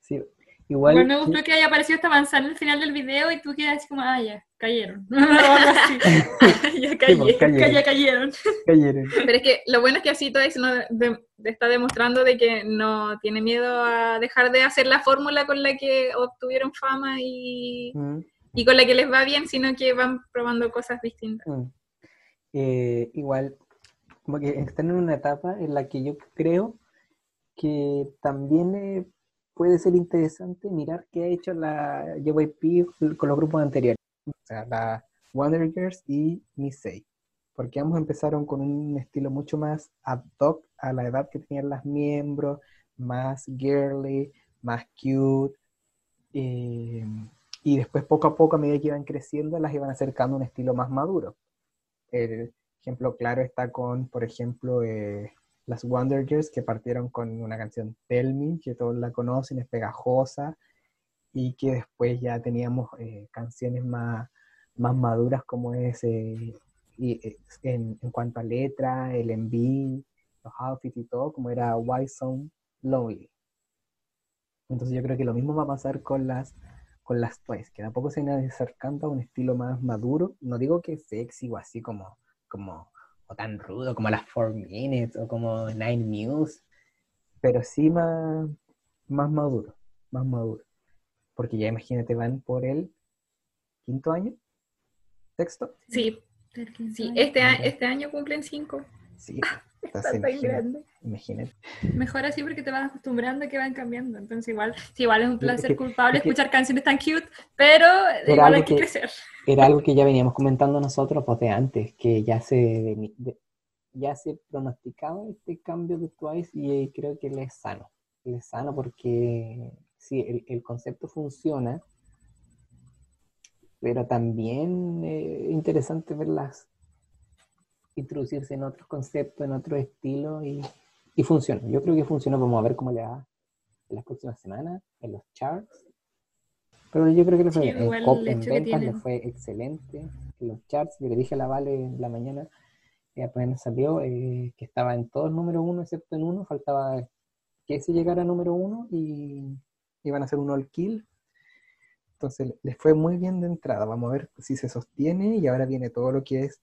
Sí. Igual. Igual me gustó que haya aparecido esta manzana al final del video y tú quedas así como, ah, ya, cayeron. <laughs> <laughs> ya Sí, pues, <laughs> Que cayeron, ya cayeron. cayeron. Pero es que lo bueno es que así Twice no de- está demostrando de que no tiene miedo a dejar de hacer la fórmula con la que obtuvieron fama y, Mm, y con la que les va bien, sino que van probando cosas distintas. mm. Eh, igual, como que están en una etapa en la que yo creo que también eh, puede ser interesante mirar qué ha hecho la JYP con los grupos anteriores. O sea, la Wonder Girls y Missei. Porque ambos empezaron con un estilo mucho más ad hoc a la edad que tenían las miembros, más girly, más cute. eh, y después poco a poco, a medida que iban creciendo, las iban acercando a un estilo más maduro. El ejemplo claro está con, por ejemplo, eh, las Wonder Girls que partieron con una canción Tell Me, que todos la conocen, es pegajosa, y que después ya teníamos eh, canciones más, más maduras como es eh, eh, en, cuanto a letra, el enví, los outfits y todo, como era Why So Lonely. Entonces yo creo que lo mismo va a pasar con las con las Twice, que tampoco se van acercando a un estilo más maduro. No digo que sexy o así como, como o tan rudo como las Four Minutes o como Nine News, pero sí más, más maduro, más maduro. Porque ya imagínate, van por el quinto año, sexto. Sí, sí, este, a- este año cumplen cinco. Sí, Está tan grande. imagínate. Mejor así porque te vas acostumbrando a que van cambiando. Entonces igual, sí, igual es un placer que- culpable es que- escuchar canciones tan cute, pero igual algo hay que que- crecer. Era algo que ya veníamos comentando nosotros pues, de antes, que ya se, de- ya se pronosticaba este cambio de Twice y eh, creo que le es sano. Le es sano porque sí, el, el concepto funciona, pero también eh, interesante verlas introducirse en otros conceptos, en otros estilos y, y funciona. Yo creo que funciona, vamos a ver cómo le va en las próximas semanas, en los charts. Pero yo creo que le fue Sí. En, cop- en ventas le fue excelente. En los charts, yo le dije a la Vale en la mañana, que apenas salió, eh, que estaba en todos número uno, excepto en uno, faltaba que ese llegara a número uno y Iban a hacer un all kill. Entonces les fue muy bien de entrada. Vamos a ver si se sostiene y ahora viene todo lo que es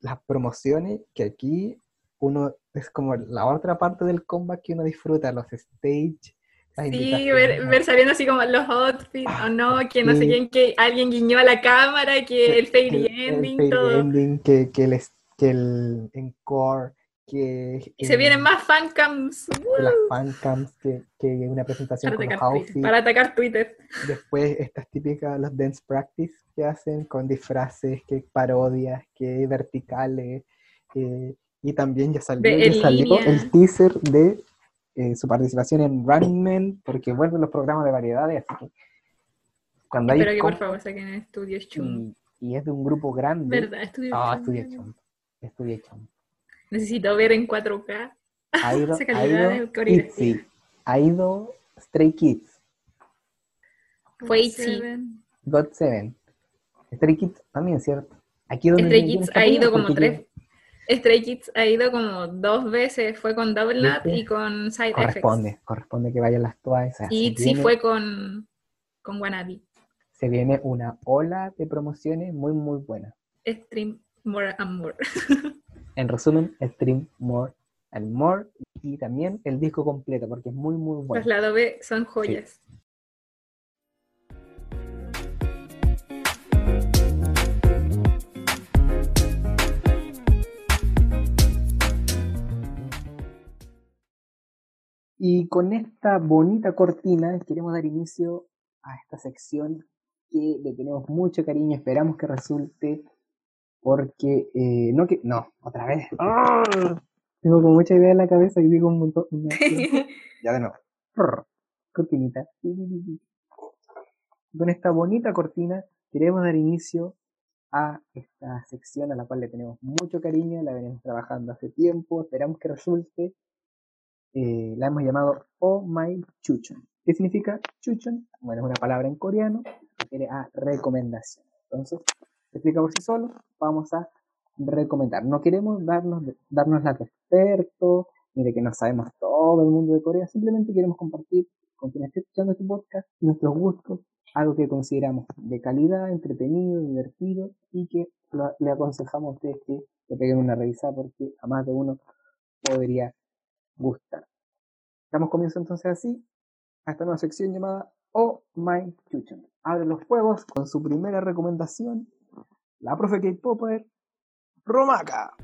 las promociones, que aquí uno es como la otra parte del combat que uno disfruta, los stage. las Sí, ver, ver saliendo así como los outfits, o no, que no sé quién, que alguien guiñó a la cámara, que el fairy el- el ending, fairy todo. ending, que, que el, que el encore, que, Y se vienen más fancams las fancams, que, que una presentación para con los atacar, Twitter, outfits. para atacar Twitter. Después estas típicas, los dance practice que hacen con disfraces, que parodias, que verticales. eh, y también ya salió, De- ya salió el teaser de eh, su participación en Running Man, porque vuelven los programas de variedades, así que cuando hay Espero que por favor saquen estudios chum. y, y es de un grupo grande. ¿Verdad? Estudio Ah, chum. estudia chomp. Necesito ver en 4K. Ha ido, <laughs> Esa ha calidad ido de coreografía. ITZY, ha ido Stray Kids, Fue ITZY. God Seven. Stray Kids también, ¿cierto? Aquí donde Stray Kids ha ido como tres. Stray Kids ha ido como dos veces. Fue con Double ¿Viste? y con Side Effects. Corresponde, corresponde que vayan las todas esas. Y viene, fue con, con Wannabe. se viene una ola de promociones muy, muy buena. Stream More and More. <laughs> En resumen, Stream More and More y también el disco completo porque es muy, muy bueno. Los lados B son joyas. Y con esta bonita cortina queremos dar inicio a esta sección que le tenemos mucho cariño, esperamos que resulte, porque eh, no que no, otra vez. ¡Ah! Tengo como mucha idea en la cabeza y digo un montón. una- <laughs> ya de nuevo. Cortinita. Con esta bonita cortina queremos dar inicio a esta sección a la cual le tenemos mucho cariño, la venimos trabajando hace tiempo, esperamos que resulte eh, la hemos llamado Oh My Chuchon. ¿Qué significa Chuchon? Bueno, es una palabra en coreano, refiere a recomendación. Entonces, explica por sí solo, vamos a recomendar. No queremos darnos, darnos la de expertos, ni que no sabemos todo el mundo de Corea, simplemente queremos compartir con quien esté escuchando este podcast nuestros gustos, algo que consideramos de calidad, entretenido, divertido y que le aconsejamos a ustedes que le peguen una revisada porque a más de uno podría gustar. Damos comienzo entonces así a esta nueva sección llamada Oh My Chuchon. Abre los juegos con su primera recomendación, la profe K-Popper, Romaka.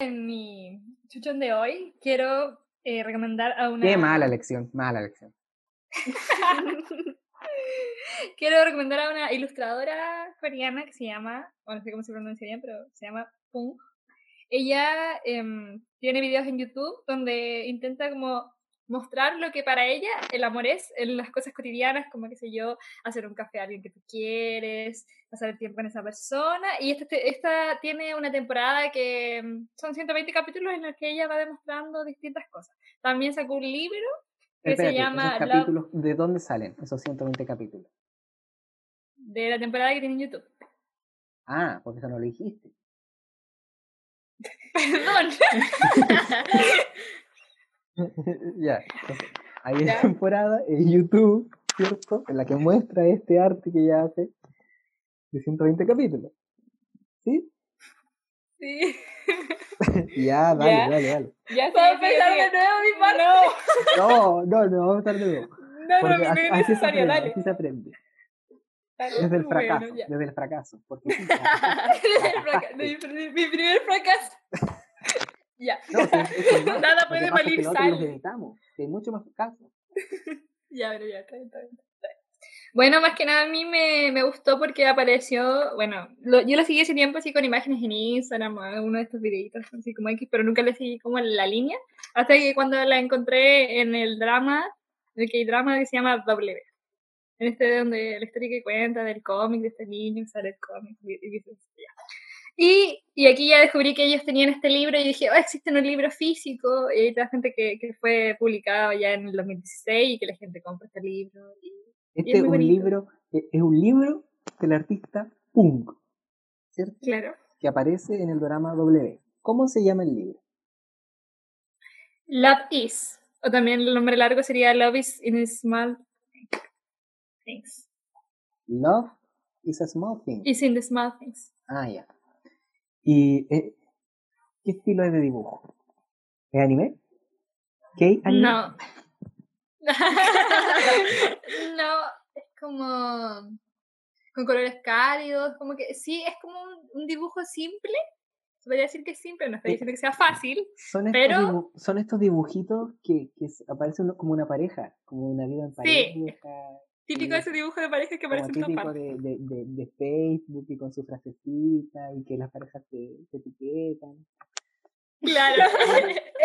En mi chuchón de hoy quiero eh, recomendar a una... Qué mala lección, mala lección. <laughs> Quiero recomendar a una ilustradora coreana que se llama, o no sé cómo se pronuncia bien, pero se llama Pung. Ella em, tiene videos en YouTube donde intenta como mostrar lo que para ella el amor es en las cosas cotidianas, como qué sé yo, hacer un café a alguien que tú quieres, pasar el tiempo con esa persona. Y esta, te- esta tiene una temporada que em, son 120 capítulos en los que ella va demostrando distintas cosas. También sacó un libro que Espérate, se llama esos Love- capítulos, ¿de dónde salen esos 120 capítulos? de la temporada que tiene en YouTube. Ah, porque eso no lo dijiste. <laughs> Perdón. <laughs> <laughs> ya, entonces, hay una Ya. temporada en YouTube, ¿cierto? En la que muestra este arte que ella hace de 120 capítulos. ¿Sí? Sí. <laughs> Ya, dale, Ya. dale, dale. Ya ¿Puedo empezar de nuevo mi parte? No, No, no, no, vamos a estar de nuevo. no, no, Porque no así, es necesario, aprende, dale. así se aprende. dale. Desde el fracaso, desde el fracaso. Porque <laughs> Desde el fraca- fracasaste. de mi, de mi primer fracaso. Ya. No, sí, es <laughs> normal. Nada que puede es que los sal. que hay mucho más fracaso. <laughs> Ya, pero ya, está bien, está bien. Bueno, más que nada a mí me, me gustó porque apareció, bueno, lo- yo lo seguí ese tiempo así con imágenes en Instagram, o uno de estos videitos así como X, pero nunca le seguí como en la línea, hasta que cuando la encontré en el drama, el K-drama que se llama W, en este donde la historia que cuenta del cómic de este niño, sale el cómic y, y ya. Y, y aquí ya descubrí que ellos tenían este libro y dije, oh, existe un libro físico, y hay otra gente que, que fue publicado ya en el 2016 y que la gente compra este libro. Y, Este es un bonito. libro, es un libro del artista Punk, ¿cierto? claro. Que aparece en el drama W. ¿Cómo se llama el libro? Love is. O también el nombre largo sería Love is in small things. Love is a small thing. Is in the small things. Ah, ya. ¿Y eh, qué estilo es de dibujo? ¿Es anime? ¿Qué anime? No. <laughs> no, es como con colores cálidos, como que sí, es como un, un dibujo simple. Se podría decir que es simple, no estoy Eh, diciendo que sea fácil. Son estos, Pero- dibu- son estos dibujitos que, que aparecen como una pareja, como una vida en pareja, Típico de ese dibujo de pareja que aparece en típico de, de, de, de Facebook y con su frasecita y que las parejas te etiquetan. Claro,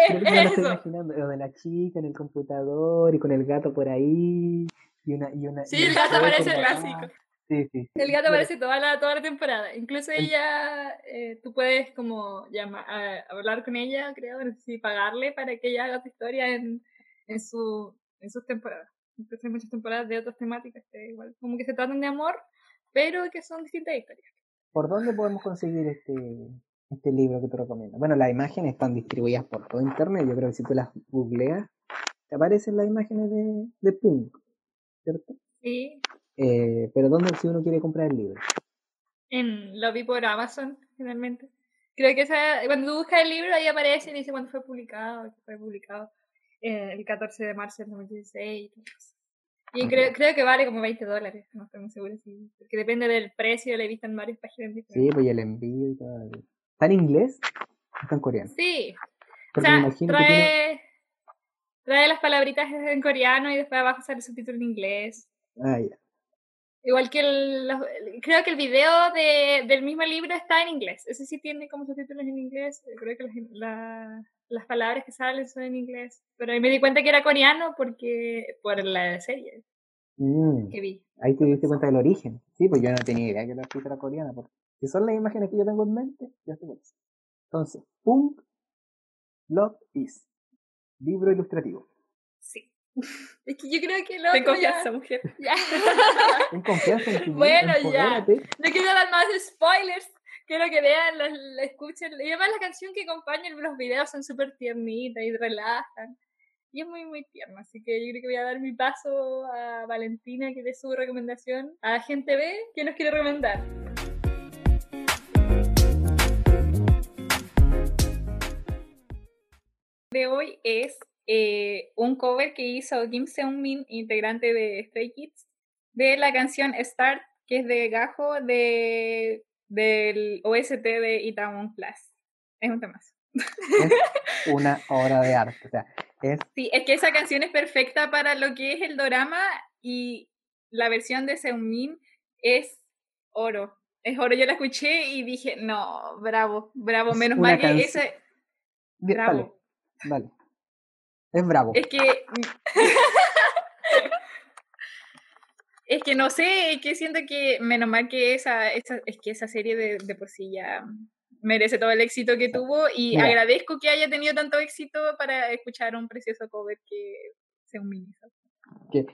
Creo es, es eso. imaginando, lo de la chica en el computador y con el gato por ahí y una y una Sí, y el gato aparece acá. clásico. Sí, sí. El gato aparece toda la, toda la temporada. Incluso El- ella, eh, tú puedes como llama, a- hablar con ella, creo, no sé si pagarle para que ella haga tu historia en, en, su, en sus temporadas. Entonces hay muchas temporadas de otras temáticas que igual como que se tratan de amor, pero que son distintas historias. ¿Por dónde podemos conseguir este, este libro que te recomiendo? Bueno, las imágenes están distribuidas por todo internet. Yo creo que si tú las googleas, te aparecen las imágenes de, de Punk, ¿cierto? Sí, Eh, pero ¿dónde si uno quiere comprar el libro? en, lo vi por Amazon, finalmente. Creo que esa, cuando tú buscas el libro, ahí aparece y dice cuándo fue publicado, que fue publicado eh, el 14 de marzo del 2016. y Ok. creo, creo que vale como 20 dólares, no estoy muy segura, sí, porque depende del precio, lo he visto en varias páginas Sí, diferentes. pues y el envío y todo. ¿Está en inglés? ¿o ¿Está en coreano? Sí, o Porque me sea, imagino que tiene... trae, trae las palabritas en coreano y después abajo sale el subtítulo en inglés. Ah, ya. Igual que el, los- creo que el video de, del mismo libro está en inglés. Ese sí tiene como subtítulos en inglés. Creo que las, la- las palabras que salen son en inglés. Pero ahí me di cuenta que era coreano porque por la serie Mm, que vi. ahí te diste cuenta del origen. Sí, pues yo no tenía idea que la escrita era coreana. Porque si son las imágenes que yo tengo en mente, ya sé cuál es. Entonces, Punk Love Is. Libro ilustrativo. Sí. <laughs> Es que yo creo que lo Ten otro ya- confianza, mujer. ya. Ten confianza en ti <laughs> Bueno, ya. No quiero dar más spoilers. Quiero que vean, la, la escuchen. Y además la canción que acompaña los videos son súper tiernitas y relajan. Y es muy, muy tierno. Así que yo creo que voy a dar mi paso a Valentina, que dé su recomendación a Gente B, que nos quiere recomendar. de hoy es eh, un cover que hizo Kim Seung-min, integrante de Stray Kids, de la canción Start, que es de Gajo de, del OST de Itaewon Class. Es un temazo. Es <laughs> una obra de arte. O sea, es Sí, es que esa canción es perfecta para lo que es el dorama y la versión de Seungmin es oro. Es oro. Yo la escuché y dije, no, bravo, bravo. Menos mal que ese. Bravo. dale. Es bravo. Es que. <laughs> es que no sé, es que siento que menos mal que esa, esa es que esa serie de, de por sí ya merece todo el éxito que tuvo y Mira. agradezco que haya tenido tanto éxito para escuchar un precioso cover que se humiliza. que,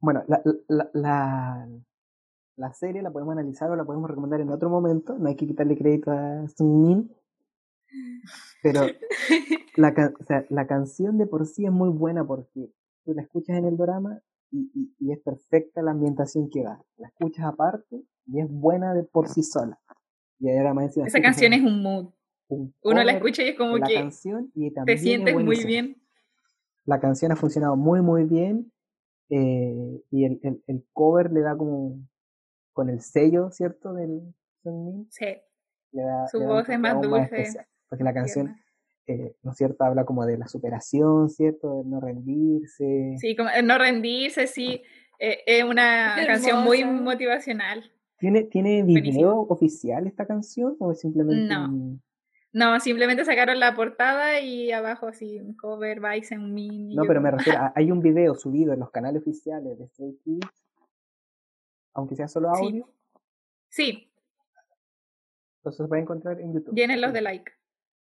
bueno, la, la, la, la serie la podemos analizar o la podemos recomendar en otro momento. No hay que quitarle crédito a Sun Min. Pero <laughs> la, o sea, la canción de por sí es muy buena porque tú la escuchas en el drama y, y, y es perfecta la ambientación que da. La escuchas aparte y es buena de por sí sola. Y ahora más encima Esa canción es un mood. un Uno la escucha y es como la que canción y te sientes muy bien. La canción ha funcionado muy, muy bien. eh, y el, el, el cover le da como con el sello, ¿cierto? Del Sunmin. Sí, Le da, Su le da un voz es más dulce, especial, porque la canción, tierna. Eh, ¿no es cierto? Habla como de la superación, ¿cierto? De no rendirse. Sí, como eh, no rendirse, sí. Eh, es una Qué canción muy motivacional. ¿Tiene, ¿Tiene Buenísimo. video oficial esta canción o es simplemente No. un- No, simplemente sacaron la portada y abajo así, un cover, en Min. No, yo pero me refiero a, <laughs> hay un video subido en los canales oficiales de Stray Kids, aunque sea solo Sí. audio, Sí, entonces se puede encontrar en YouTube. vienen los Sí. de like.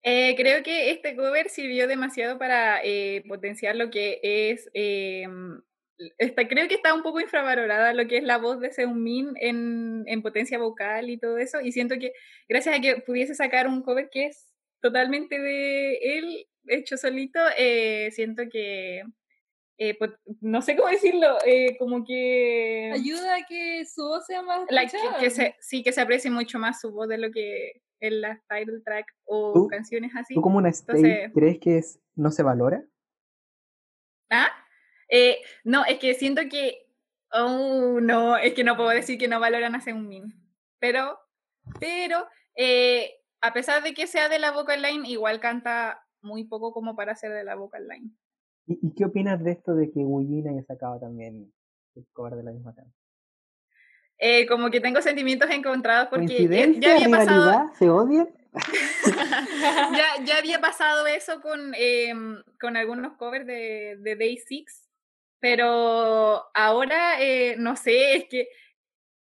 Eh, creo que este cover sirvió demasiado para eh, potenciar lo que es. eh, está, creo que está un poco infravalorada lo que es la voz de Seungmin en, en potencia vocal y todo eso. Y siento que gracias a que pudiese sacar un cover que es totalmente de él, hecho solito, eh, siento que. eh, no sé cómo decirlo, eh, como que. Ayuda a que su voz sea más like, que, escuchada. que se, sí, que se aprecie mucho más su voz de lo que en las title track o ¿Tú- canciones así. ¿Tú como una Entonces- crees que es, no se valora? ¿Ah? Eh, no, es que siento que. Oh, no, es que no puedo decir que no valoran a Seungmin. Pero, pero, eh, a pesar de que sea de la vocal line, igual canta muy poco como para ser de la vocal line. ¿Y, y qué opinas de esto de que Wujin haya sacado también el cover de la misma canción? Eh, como que tengo sentimientos encontrados porque ya- había pasado. ¿Se odian? <laughs> ya, ya había pasado eso con, em, con algunos covers de, de Day Six, pero ahora eh, no sé, es que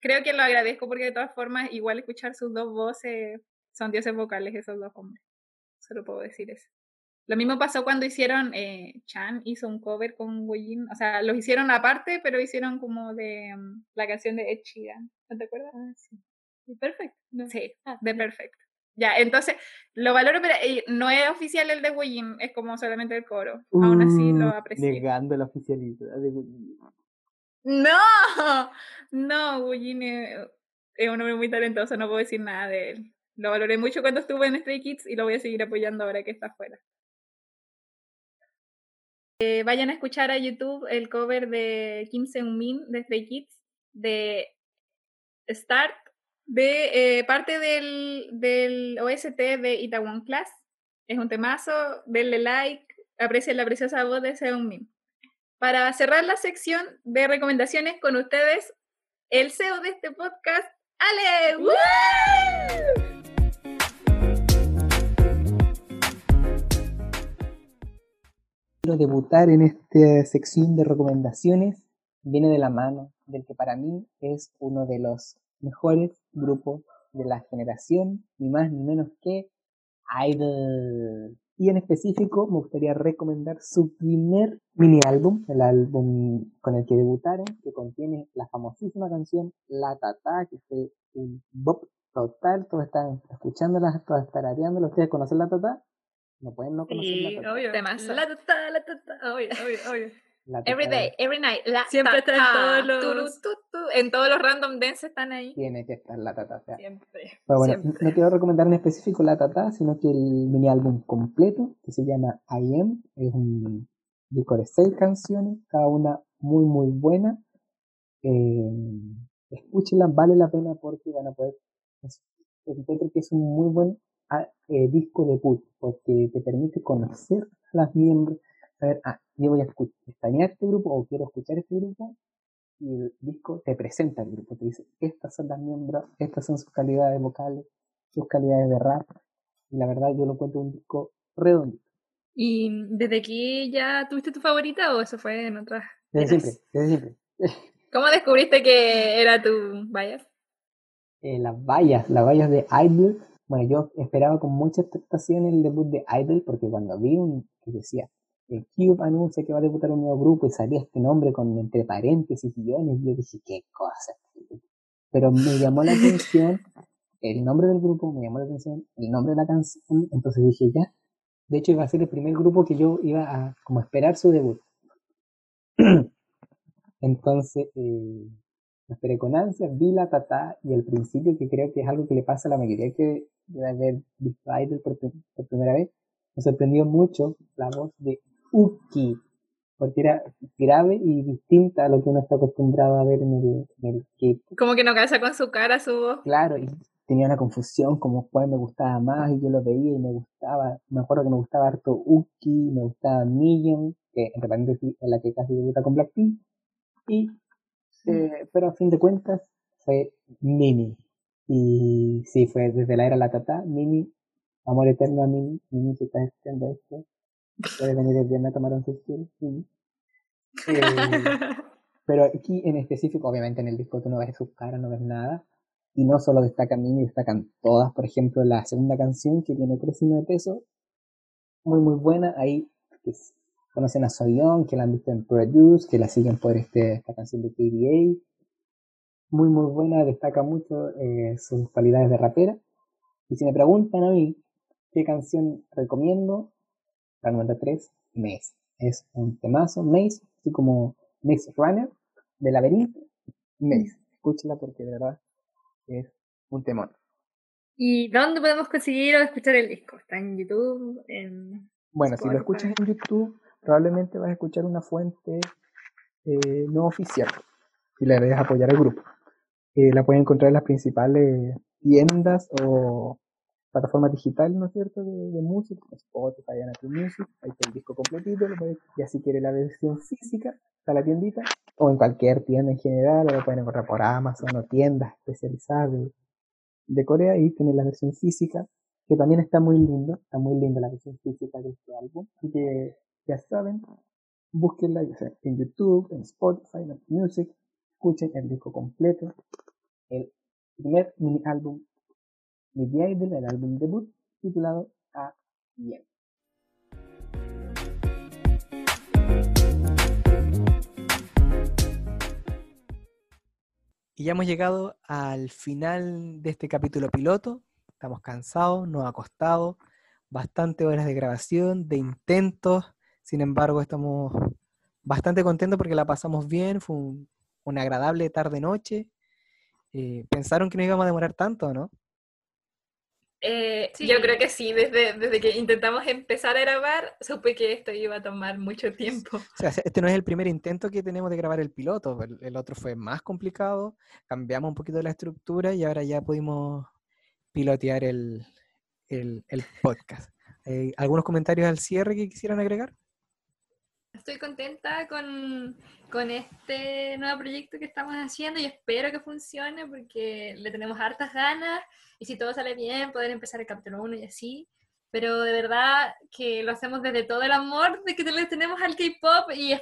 creo que lo agradezco porque de todas formas, igual escuchar sus dos voces son dioses vocales esos dos hombres. Solo puedo decir eso. Lo mismo pasó cuando hicieron, eh, Chan hizo un cover con Wojin, o sea, los hicieron aparte, pero hicieron como de em, la canción de Ed Sheeran, ¿no te acuerdas? Sí, perfecto. No. Sí, Ah, de ya. perfecto. Ya, entonces lo valoro, pero eh, no es oficial el de Wojin, es como solamente el coro. Aún así lo Uh, aprecié. Negando la oficialidad de. No, no, Wojin es, es un hombre muy talentoso, no puedo decir nada de él. Lo valoré mucho cuando estuve en Stray Kids y lo voy a seguir apoyando ahora que está afuera. Eh, vayan a escuchar a YouTube el cover de Kim Seung-min de Stray Kids de Start de eh, parte del, del OST de Itaewon Class. Es un temazo, denle like, aprecien la preciosa voz de Seungmin. Para cerrar la sección de recomendaciones con ustedes, el CEO de este podcast, Ale. ¡Woo! Quiero debutar en esta sección de recomendaciones. Viene de la mano del que para mí es uno de los mejores grupos de la generación, ni más ni menos que Idol. Y en específico me gustaría recomendar su primer mini álbum, el álbum con el que debutaron, que contiene la famosísima canción La Tata, que fue un bop total, todos están escuchándola, todos están. ¿Ustedes conocen La Tata? No pueden no conocer Sí, La Tata. obvio. Temazo. La tata, la tata, obvio, obvio, obvio. La Tata Every day, every night. La Siempre está en tata, todos los- turu, tu, tu. En todos los random dance están ahí. Tiene que estar La Tata. o sea, Siempre. Pero bueno, siempre. no quiero recomendar en específico la Tata, sino que el mini álbum completo, que se llama I Am, es un disco de seis canciones, cada una muy muy buena. Eh, escúchenla, vale la pena porque van a poder. es- encuentro que es un muy buen ah, eh, disco debut, porque te permite conocer a las miembros, saber, ah, yo voy a escuchar, este grupo o quiero escuchar este grupo, y el disco te presenta el grupo, te dice, estas son las miembros, estas son sus calidades vocales, sus calidades de rap, y la verdad yo lo encuentro un disco redondo, ¿Y desde aquí ya tuviste tu favorita o eso fue en otras? desde eras? siempre, desde siempre. <laughs> ¿Cómo descubriste que era tu bias? Eh, las vallas, las vallas de Idol, bueno, yo esperaba con mucha expectación el debut de Idol, porque cuando vi un que decía, el Cube anuncia que va a debutar un nuevo grupo y salía este nombre con entre paréntesis y guiones, yo dije, qué cosa. Pero me llamó la atención el nombre del grupo, me llamó la atención el nombre de la canción, entonces dije, ya, de hecho iba a ser el primer grupo que yo iba a como esperar su debut. <clears throat> Entonces, eh, esperé con ansia, vi la tata y al principio, que creo que es algo que le pasa a la mayoría que debe haber visto Idol por, por primera vez, me sorprendió mucho la voz de Uki, porque era grave y distinta a lo que uno está acostumbrado a ver en el, en el K-pop. Como que no casa con su cara, su voz. Claro, y tenía una confusión como cuál me gustaba más y yo lo veía y me gustaba, me acuerdo que me gustaba harto Uki, me gustaba Million, que entre paréntesis es la que casi debuta con Blackpink, y Eh, pero a fin de cuentas fue Mimi. Y sí, fue desde la era La Tata, Mimi, amor eterno a Mimi. Mimi, si estás escuchando esto, puedes venir el viernes a tomar un festival. Mimi. <laughs> Eh, pero aquí en específico, obviamente en el disco tú no ves sus caras, no ves nada. Y no solo destaca Mimi, destacan todas. Por ejemplo, la segunda canción que tiene 3 de peso, muy muy buena. Ahí que conocen a Soyeon, que la han visto en Produce, que la siguen por este, esta canción de KDA. Muy muy buena, destaca mucho eh, sus cualidades de rapera. Y si me preguntan a mí qué canción recomiendo, la número 3, Maze. Es un temazo, Maze, así como Maze Runner, de Laberinto, Maze. Escúchela porque de verdad es un temón. ¿Y dónde podemos conseguir o escuchar el disco? ¿Está en YouTube? En... Bueno, si lo escuchas en YouTube, probablemente vas a escuchar una fuente eh, no oficial y le debes apoyar al grupo. Eh, la puedes encontrar en las principales tiendas o plataformas digitales, ¿no es cierto?, de, de música, Spotify, Apple Music, ahí está el disco completito, lo puedes- ya quieres la versión física, está la tiendita, o en cualquier tienda en general, lo pueden encontrar por Amazon o tiendas especializadas de, de Corea, y tienen la versión física, que también está muy lindo, está muy linda la versión física de este álbum, así que ya saben, búsquenla en YouTube, en Spotify, en Music, escuchen el disco completo, el primer mini álbum Midi Idol, el álbum debut titulado A Bien. Y ya hemos llegado al final de este capítulo piloto. Estamos cansados, nos ha costado bastante horas de grabación, de intentos. Sin embargo, estamos bastante contentos porque la pasamos bien. Fue un- una agradable tarde-noche. Eh, ¿Pensaron que no íbamos a demorar tanto, no? Eh, Sí. Yo creo que sí, desde, desde que intentamos empezar a grabar, supe que esto iba a tomar mucho tiempo. O sea, este no es el primer intento que tenemos de grabar el piloto. El, el otro fue más complicado. Cambiamos un poquito la estructura y ahora ya pudimos pilotear el, el, el podcast. Eh, ¿Algunos comentarios al cierre que quisieran agregar? Estoy contenta con, con este nuevo proyecto que estamos haciendo y espero que funcione porque le tenemos hartas ganas y si todo sale bien poder empezar el capítulo 1 y así. Pero de verdad que lo hacemos desde todo el amor de que tenemos al K-pop y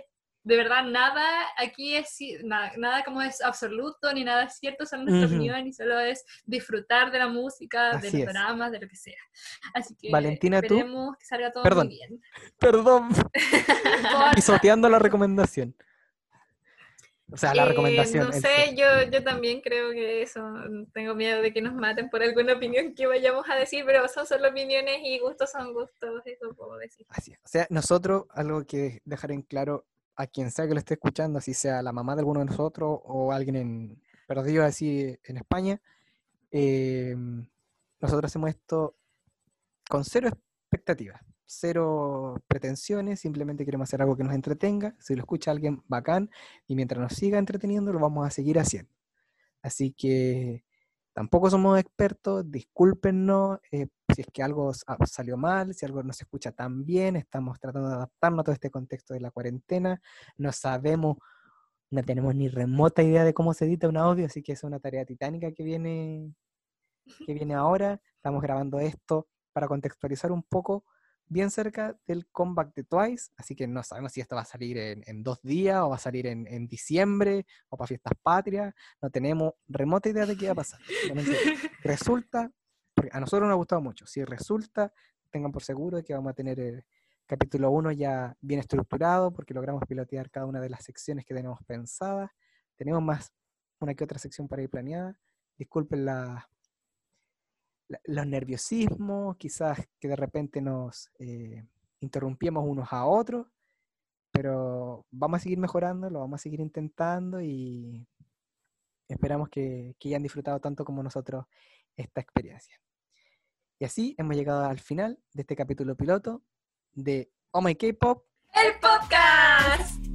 de verdad nada aquí es nada, nada como es absoluto ni nada es cierto, son nuestra Ujú. opinión y solo es disfrutar de la música, de Así los es. dramas, de lo que sea. Así que Valentina, ¿tú? esperemos que salga todo Perdón. muy bien. Perdón, <laughs> <laughs> pisoteando la recomendación. O sea, la Eh, recomendación. No sé, yo, yo también creo que eso. Tengo miedo de que nos maten por alguna opinión que vayamos a decir, pero son solo opiniones y gustos son gustos, eso puedo decir. Así es. O sea, nosotros, algo que dejar en claro a quien sea que lo esté escuchando, así sea la mamá de alguno de nosotros o alguien en, perdido así en España, eh, nosotros hacemos esto con cero expectativas, cero pretensiones, simplemente queremos hacer algo que nos entretenga. Si lo escucha alguien, bacán, y mientras nos siga entreteniendo, lo vamos a seguir haciendo. Así que tampoco somos expertos, discúlpenos eh, si es que algo salió mal, si algo no se escucha tan bien, estamos tratando de adaptarnos a todo este contexto de la cuarentena, no sabemos, no tenemos ni remota idea de cómo se edita un audio, así que es una tarea titánica que viene, que viene ahora. Estamos grabando esto para contextualizar un poco bien cerca del comeback de Twice, así que no sabemos si esto va a salir en, en dos días o va a salir en, en diciembre o para fiestas patrias, no tenemos remota idea de qué va a pasar. <laughs> Resulta, porque a nosotros nos ha gustado mucho, si resulta, tengan por seguro que vamos a tener el capítulo 1 ya bien estructurado, porque logramos pilotear cada una de las secciones que tenemos pensadas, tenemos más una que otra sección para ir planeada, disculpen la, la- los nerviosismos, quizás que de repente nos eh, interrumpíamos unos a otros, pero vamos a seguir mejorando, lo vamos a seguir intentando y esperamos que, que hayan disfrutado tanto como nosotros esta experiencia. Y así hemos llegado al final de este capítulo piloto de Oh My K-Pop. ¡El podcast!